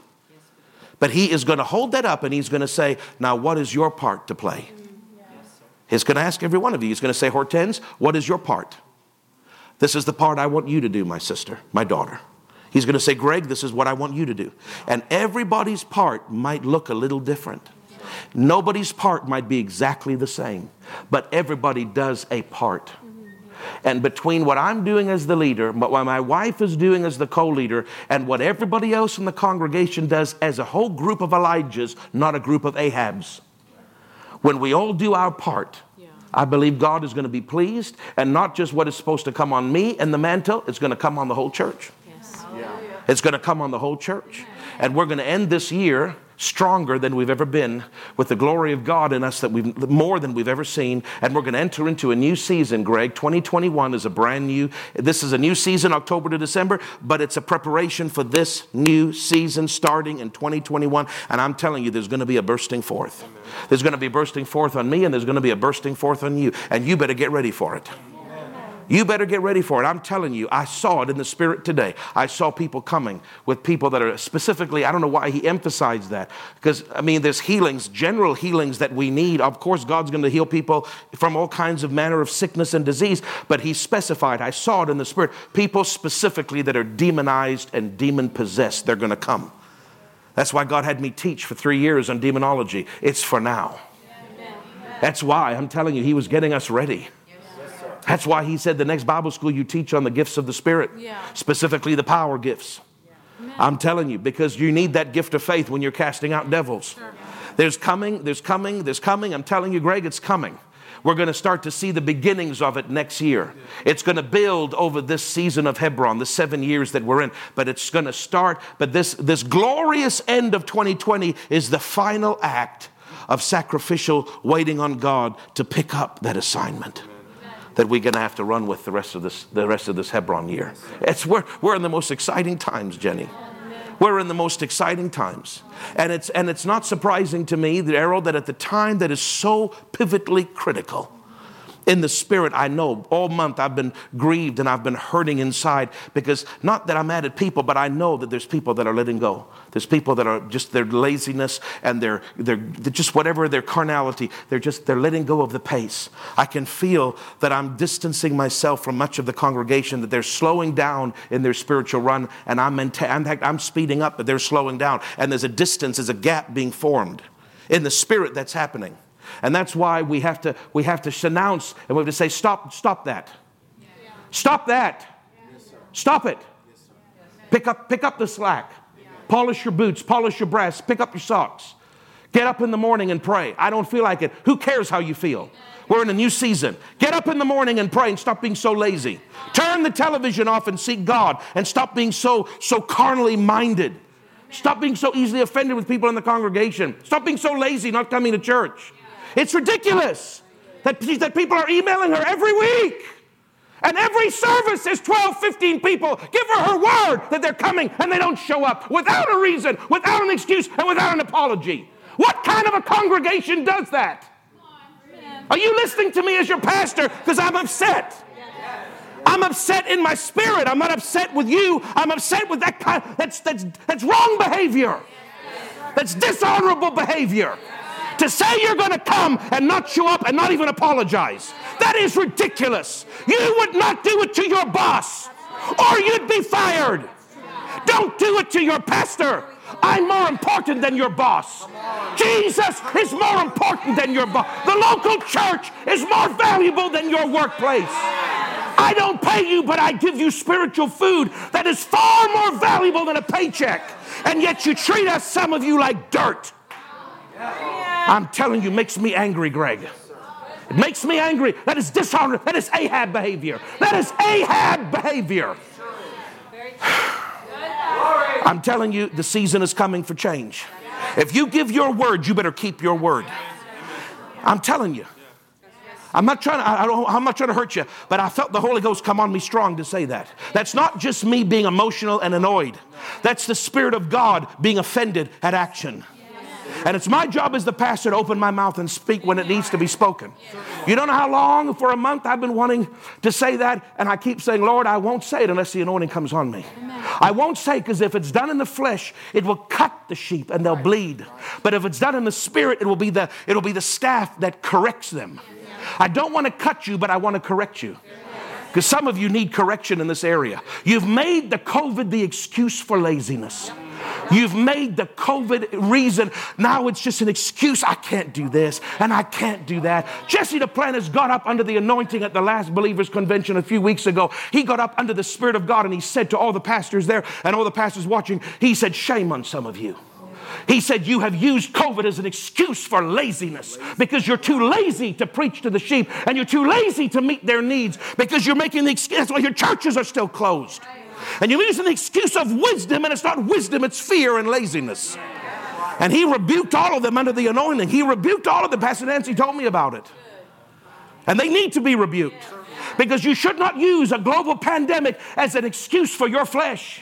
But he is going to hold that up and he's going to say, Now, what is your part to play? He's going to ask every one of you. He's going to say, Hortense, what is your part? This is the part I want you to do, my sister, my daughter. He's going to say, Greg, this is what I want you to do. And everybody's part might look a little different. Nobody's part might be exactly the same, but everybody does a part. And between what I'm doing as the leader, but what my wife is doing as the co leader, and what everybody else in the congregation does as a whole group of Elijahs, not a group of Ahabs. When we all do our part, I believe God is going to be pleased, and not just what is supposed to come on me and the mantle, it's going to come on the whole church. Yes. Yeah. It's going to come on the whole church. And we're going to end this year stronger than we've ever been, with the glory of God in us that we've more than we've ever seen. And we're going to enter into a new season, Greg. 2021 is a brand new, this is a new season, October to December, but it's a preparation for this new season starting in 2021. And I'm telling you, there's going to be a bursting forth. There's going to be bursting forth on me, and there's going to be a bursting forth on you. And you better get ready for it. You better get ready for it. I'm telling you, I saw it in the spirit today. I saw people coming with people that are specifically, I don't know why he emphasized that. Because, I mean, there's healings, general healings that we need. Of course, God's going to heal people from all kinds of manner of sickness and disease, but he specified, I saw it in the spirit, people specifically that are demonized and demon possessed, they're going to come. That's why God had me teach for three years on demonology. It's for now. That's why I'm telling you, he was getting us ready. That's why he said the next Bible school you teach on the gifts of the Spirit, yeah. specifically the power gifts. Yeah. I'm telling you, because you need that gift of faith when you're casting out devils. Sure. There's coming, there's coming, there's coming. I'm telling you, Greg, it's coming. We're going to start to see the beginnings of it next year. It's going to build over this season of Hebron, the seven years that we're in, but it's going to start. But this, this glorious end of 2020 is the final act of sacrificial waiting on God to pick up that assignment that we're going to have to run with the rest of this, the rest of this Hebron year. It's, we're, we're in the most exciting times, Jenny. We're in the most exciting times. And it's, and it's not surprising to me, the arrow, that at the time that is so pivotally critical, in the spirit, I know all month I've been grieved and I've been hurting inside because not that I'm mad at people, but I know that there's people that are letting go. There's people that are just their laziness and their, their, just whatever their carnality, they're just, they're letting go of the pace. I can feel that I'm distancing myself from much of the congregation, that they're slowing down in their spiritual run and I'm, in fact I'm speeding up, but they're slowing down. And there's a distance, there's a gap being formed. In the spirit, that's happening. And that's why we have to, we have to announce and we have to say, stop, stop that. Yeah. Stop that. Yes, stop it. Yes, pick, up, pick up the slack. Yeah. Polish your boots, polish your brass, pick up your socks. Get up in the morning and pray. I don't feel like it. Who cares how you feel? We're in a new season. Get up in the morning and pray and stop being so lazy. Turn the television off and seek God and stop being so so carnally minded. Stop being so easily offended with people in the congregation. Stop being so lazy not coming to church. It's ridiculous that, that people are emailing her every week. And every service is 12, 15 people. Give her her word that they're coming and they don't show up without a reason, without an excuse, and without an apology. What kind of a congregation does that? Are you listening to me as your pastor? Because I'm upset. I'm upset in my spirit. I'm not upset with you. I'm upset with that kind. That's that's that's wrong behavior. That's dishonorable behavior. To say you're going to come and not show up and not even apologize. That is ridiculous. You would not do it to your boss or you'd be fired. Don't do it to your pastor. I'm more important than your boss. Jesus is more important than your boss. The local church is more valuable than your workplace. I don't pay you, but I give you spiritual food that is far more valuable than a paycheck. And yet you treat us, some of you, like dirt. I'm telling you, makes me angry, Greg. It makes me angry. That is dishonor. That is Ahab behavior. That is Ahab behavior. I'm telling you, the season is coming for change. If you give your word, you better keep your word. I'm telling you. I'm not trying to, I don't, I'm not trying to hurt you, but I felt the Holy Ghost come on me strong to say that. That's not just me being emotional and annoyed. That's the Spirit of God being offended at action. And it's my job as the pastor to open my mouth and speak when it needs to be spoken. You don't know how long, for a month, I've been wanting to say that, and I keep saying, Lord, I won't say it unless the anointing comes on me. I won't say because if it's done in the flesh, it will cut the sheep and they'll bleed. But if it's done in the spirit, it will be the, it'll be the staff that corrects them. I don't want to cut you, but I want to correct you. Because some of you need correction in this area. You've made the COVID the excuse for laziness. You've made the COVID reason. Now it's just an excuse. I can't do this and I can't do that. Jesse Duplantis got up under the anointing at the last believers convention a few weeks ago. He got up under the Spirit of God and he said to all the pastors there and all the pastors watching, he said, Shame on some of you. He said, You have used COVID as an excuse for laziness because you're too lazy to preach to the sheep and you're too lazy to meet their needs because you're making the excuse. That's why your churches are still closed. And you're using the excuse of wisdom, and it's not wisdom, it's fear and laziness. And he rebuked all of them under the anointing. He rebuked all of them. Pastor Nancy told me about it. And they need to be rebuked because you should not use a global pandemic as an excuse for your flesh.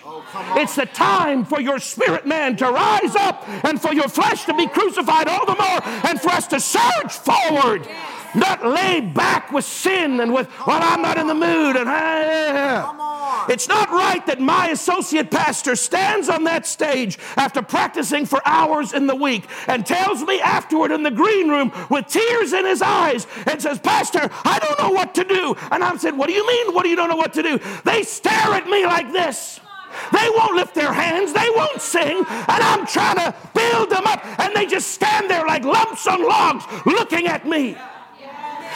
it's the time for your spirit man to rise up and for your flesh to be crucified all the more and for us to surge forward. Not laid back with sin and with, well, I'm not in the mood. And it's not right that my associate pastor stands on that stage after practicing for hours in the week and tells me afterward in the green room with tears in his eyes and says, Pastor, I don't know what to do. And I'm saying, What do you mean? What do you don't know what to do? They stare at me like this. They won't lift their hands, they won't sing, and I'm trying to build them up, and they just stand there like lumps on logs looking at me.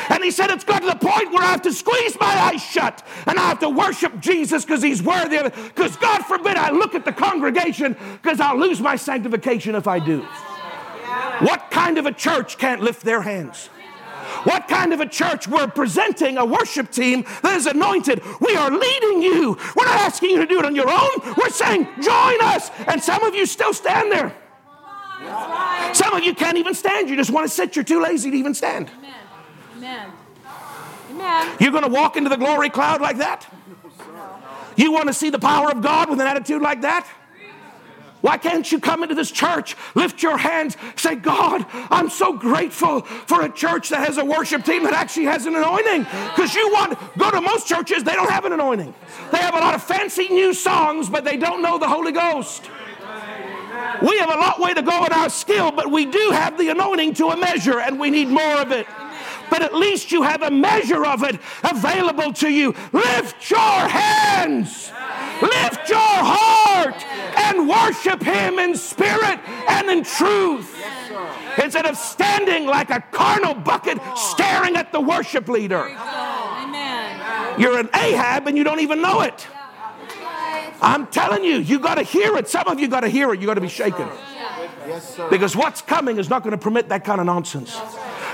And he said, It's got to the point where I have to squeeze my eyes shut and I have to worship Jesus because he's worthy of it. Because God forbid I look at the congregation because I'll lose my sanctification if I do. What kind of a church can't lift their hands? What kind of a church? We're presenting a worship team that is anointed. We are leading you. We're not asking you to do it on your own. We're saying, join us. And some of you still stand there. Some of you can't even stand. You just want to sit. You're too lazy to even stand. Amen. Amen. Amen. You're going to walk into the glory cloud like that? You want to see the power of God with an attitude like that? Why can't you come into this church, lift your hands, say, God, I'm so grateful for a church that has a worship team that actually has an anointing? Because you want, go to most churches, they don't have an anointing. They have a lot of fancy new songs, but they don't know the Holy Ghost. We have a lot way to go in our skill, but we do have the anointing to a measure, and we need more of it but at least you have a measure of it available to you. Lift your hands, lift your heart, and worship Him in spirit and in truth. Instead of standing like a carnal bucket staring at the worship leader. You're an Ahab and you don't even know it. I'm telling you, you got to hear it. Some of you got to hear it. You got to be shaken. Because what's coming is not going to permit that kind of nonsense.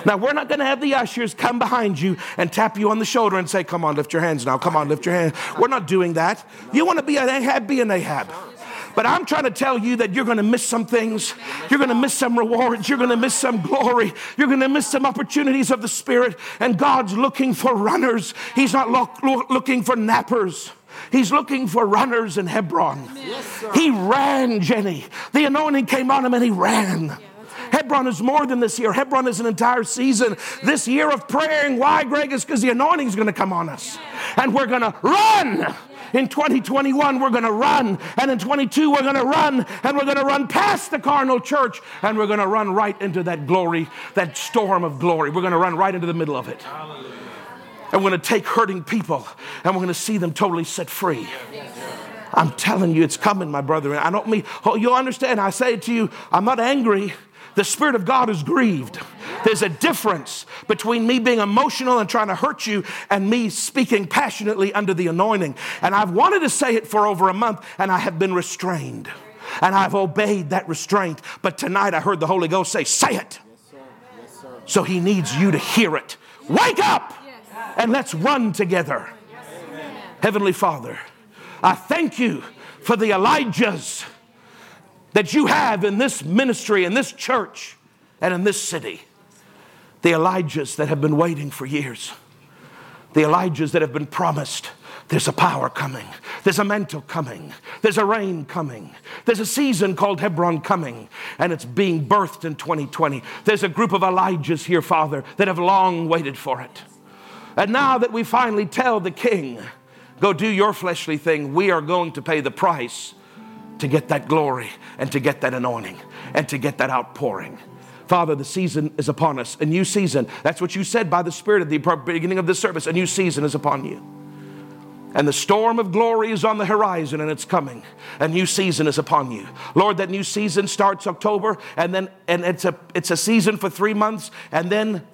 Now, we're not going to have the ushers come behind you and tap you on the shoulder and say, Come on, lift your hands now. Come on, lift your hands. We're not doing that. You want to be an Ahab, be an Ahab. But I'm trying to tell you that you're going to miss some things. You're going to miss some rewards. You're going to miss some glory. You're going to miss some opportunities of the Spirit. And God's looking for runners, He's not lo- looking for nappers. He's looking for runners in Hebron. Yes, he ran, Jenny. The anointing came on him and he ran. Hebron is more than this year. Hebron is an entire season. This year of praying, why, Greg? Is because the anointing is going to come on us. And we're going to run. In 2021, we're going to run. And in 22, we're going to run. And we're going to run past the carnal church. And we're going to run right into that glory, that storm of glory. We're going to run right into the middle of it. And we're going to take hurting people and we're going to see them totally set free. I'm telling you, it's coming, my brother. I don't mean, oh, you'll understand. I say it to you, I'm not angry. The Spirit of God is grieved. There's a difference between me being emotional and trying to hurt you and me speaking passionately under the anointing. And I've wanted to say it for over a month and I have been restrained. And I've obeyed that restraint. But tonight I heard the Holy Ghost say, Say it. So He needs you to hear it. Wake up and let's run together. Heavenly Father, I thank you for the Elijahs that you have in this ministry, in this church, and in this city. The Elijahs that have been waiting for years. The Elijahs that have been promised. There's a power coming. There's a mantle coming. There's a rain coming. There's a season called Hebron coming, and it's being birthed in 2020. There's a group of Elijahs here, Father, that have long waited for it. And now that we finally tell the king, Go do your fleshly thing. We are going to pay the price to get that glory and to get that anointing and to get that outpouring. Father, the season is upon us. A new season. That's what you said by the Spirit at the beginning of this service. A new season is upon you. And the storm of glory is on the horizon and it's coming. A new season is upon you. Lord, that new season starts October and then and it's a it's a season for 3 months and then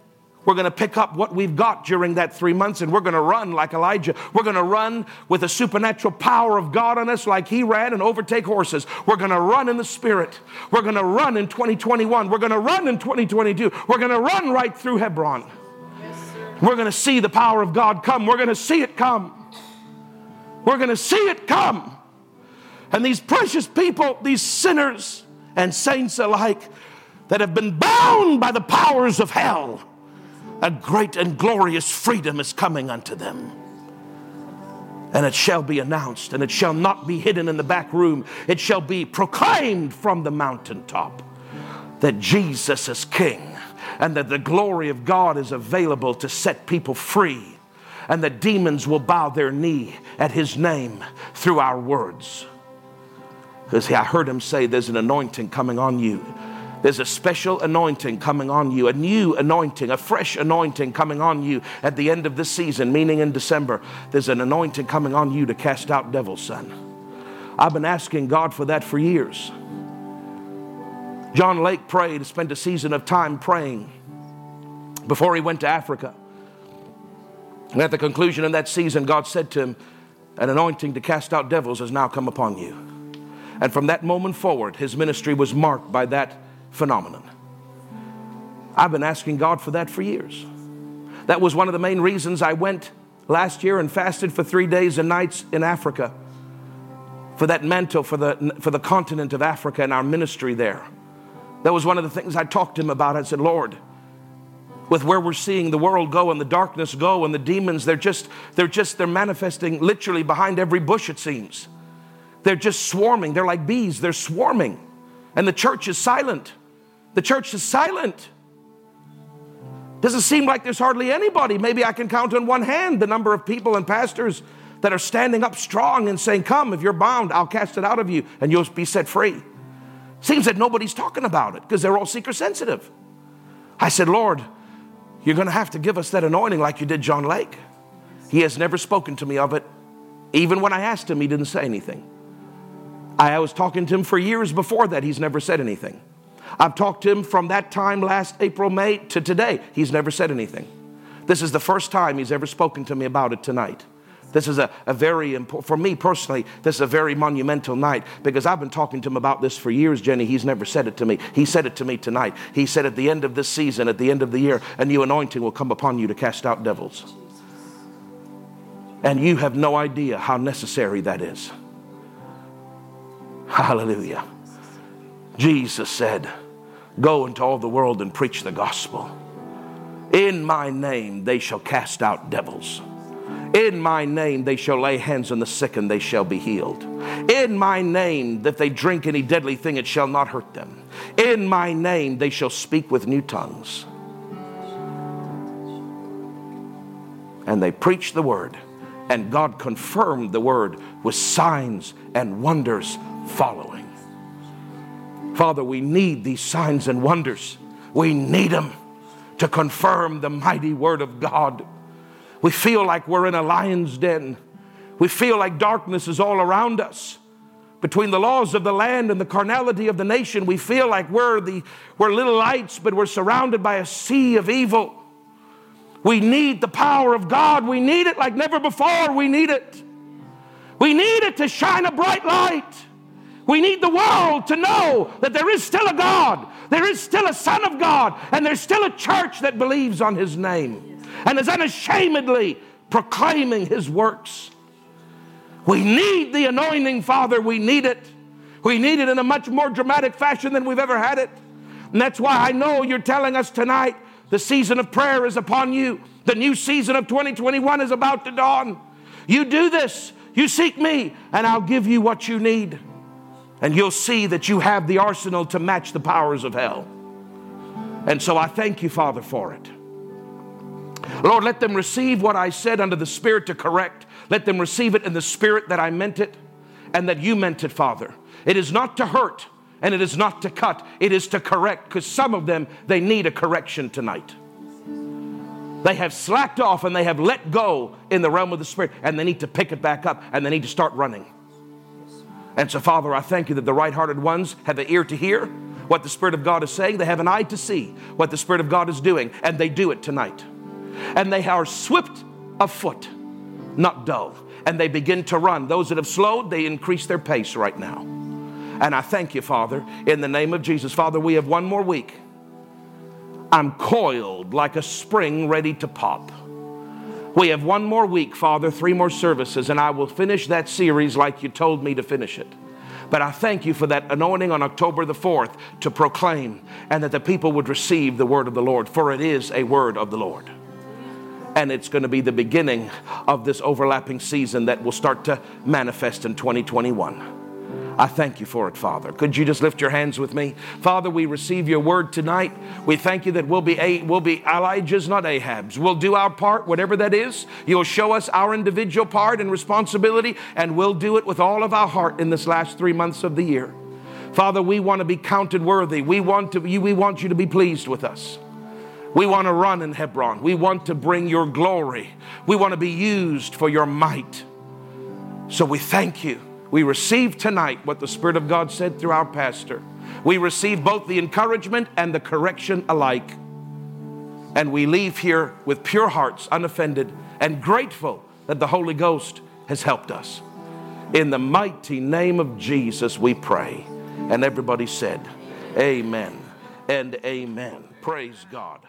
we're going to pick up what we've got during that three months and we're going to run like Elijah. We're going to run with the supernatural power of God on us like he ran and overtake horses. We're going to run in the Spirit. We're going to run in 2021. We're going to run in 2022. We're going to run right through Hebron. we're going to see the power of God come. We're going to see it come. We're going to see it come. And these precious people, these sinners and saints alike that have been bound by the powers of hell a great and glorious freedom is coming unto them. And it shall be announced, and it shall not be hidden in the back room. It shall be proclaimed from the mountaintop that Jesus is King, and that the glory of God is available to set people free, and that demons will bow their knee at His name through our words. Because I heard Him say, There's an anointing coming on you there's a special anointing coming on you, a new anointing, a fresh anointing coming on you at the end of this season, meaning in December. There's an anointing coming on you to cast out devils, son. I've been asking God for that for years. John Lake prayed, spent a season of time praying before he went to Africa. And at the conclusion of that season, God said to him, An anointing to cast out devils has now come upon you. And from that moment forward, his ministry was marked by that phenomenon. I've been asking God for that for years. That was one of the main reasons I went last year and fasted for three days and nights in Africa for that mantle for the, for the continent of Africa and our ministry there. That was one of the things I talked to him about. I said, Lord, with where we're seeing the world go and the darkness go and the demons, they're just, they're just, they're manifesting literally behind every bush, it seems. They're just swarming. They're like bees, they're swarming. And the church is silent. The church is silent. Doesn't seem like there's hardly anybody. Maybe I can count on one hand the number of people and pastors that are standing up strong and saying, Come, if you're bound, I'll cast it out of you and you'll be set free. Seems that nobody's talking about it because they're all seeker sensitive. I said, Lord, you're going to have to give us that anointing like you did John Lake. He has never spoken to me of it. Even when I asked him, he didn't say anything. I was talking to him for years before that. He's never said anything. I've talked to him from that time last April, May to today. He's never said anything. This is the first time he's ever spoken to me about it tonight. This is a, a very important, for me personally, this is a very monumental night because I've been talking to him about this for years, Jenny. He's never said it to me. He said it to me tonight. He said at the end of this season, at the end of the year, a new anointing will come upon you to cast out devils. And you have no idea how necessary that is. Hallelujah. Jesus said, Go into all the world and preach the gospel. In my name they shall cast out devils. In my name they shall lay hands on the sick and they shall be healed. In my name, if they drink any deadly thing, it shall not hurt them. In my name they shall speak with new tongues. And they preached the word, and God confirmed the word with signs and wonders following. Father, we need these signs and wonders. We need them to confirm the mighty word of God. We feel like we're in a lion's den. We feel like darkness is all around us. Between the laws of the land and the carnality of the nation, we feel like we're, the, we're little lights, but we're surrounded by a sea of evil. We need the power of God. We need it like never before. We need it. We need it to shine a bright light. We need the world to know that there is still a God, there is still a Son of God, and there's still a church that believes on His name and is unashamedly proclaiming His works. We need the anointing, Father. We need it. We need it in a much more dramatic fashion than we've ever had it. And that's why I know you're telling us tonight the season of prayer is upon you. The new season of 2021 is about to dawn. You do this, you seek me, and I'll give you what you need. And you'll see that you have the arsenal to match the powers of hell. And so I thank you, Father, for it. Lord, let them receive what I said under the Spirit to correct. Let them receive it in the Spirit that I meant it and that you meant it, Father. It is not to hurt, and it is not to cut, it is to correct, because some of them, they need a correction tonight. They have slacked off and they have let go in the realm of the Spirit, and they need to pick it back up and they need to start running. And so, Father, I thank you that the right hearted ones have an ear to hear what the Spirit of God is saying, they have an eye to see what the Spirit of God is doing, and they do it tonight. And they are swift of foot, not dull, and they begin to run. Those that have slowed, they increase their pace right now. And I thank you, Father, in the name of Jesus. Father, we have one more week. I'm coiled like a spring ready to pop. We have one more week, Father, three more services, and I will finish that series like you told me to finish it. But I thank you for that anointing on October the 4th to proclaim and that the people would receive the word of the Lord, for it is a word of the Lord. And it's going to be the beginning of this overlapping season that will start to manifest in 2021. I thank you for it, Father. Could you just lift your hands with me? Father, we receive your word tonight. We thank you that we'll be, a, we'll be Elijah's, not Ahab's. We'll do our part, whatever that is. You'll show us our individual part and responsibility, and we'll do it with all of our heart in this last three months of the year. Father, we want to be counted worthy. We want, to, we want you to be pleased with us. We want to run in Hebron. We want to bring your glory. We want to be used for your might. So we thank you we receive tonight what the Spirit of God said through our pastor. We receive both the encouragement and the correction alike. And we leave here with pure hearts, unoffended, and grateful that the Holy Ghost has helped us. In the mighty name of Jesus, we pray. And everybody said, Amen and amen. Praise God.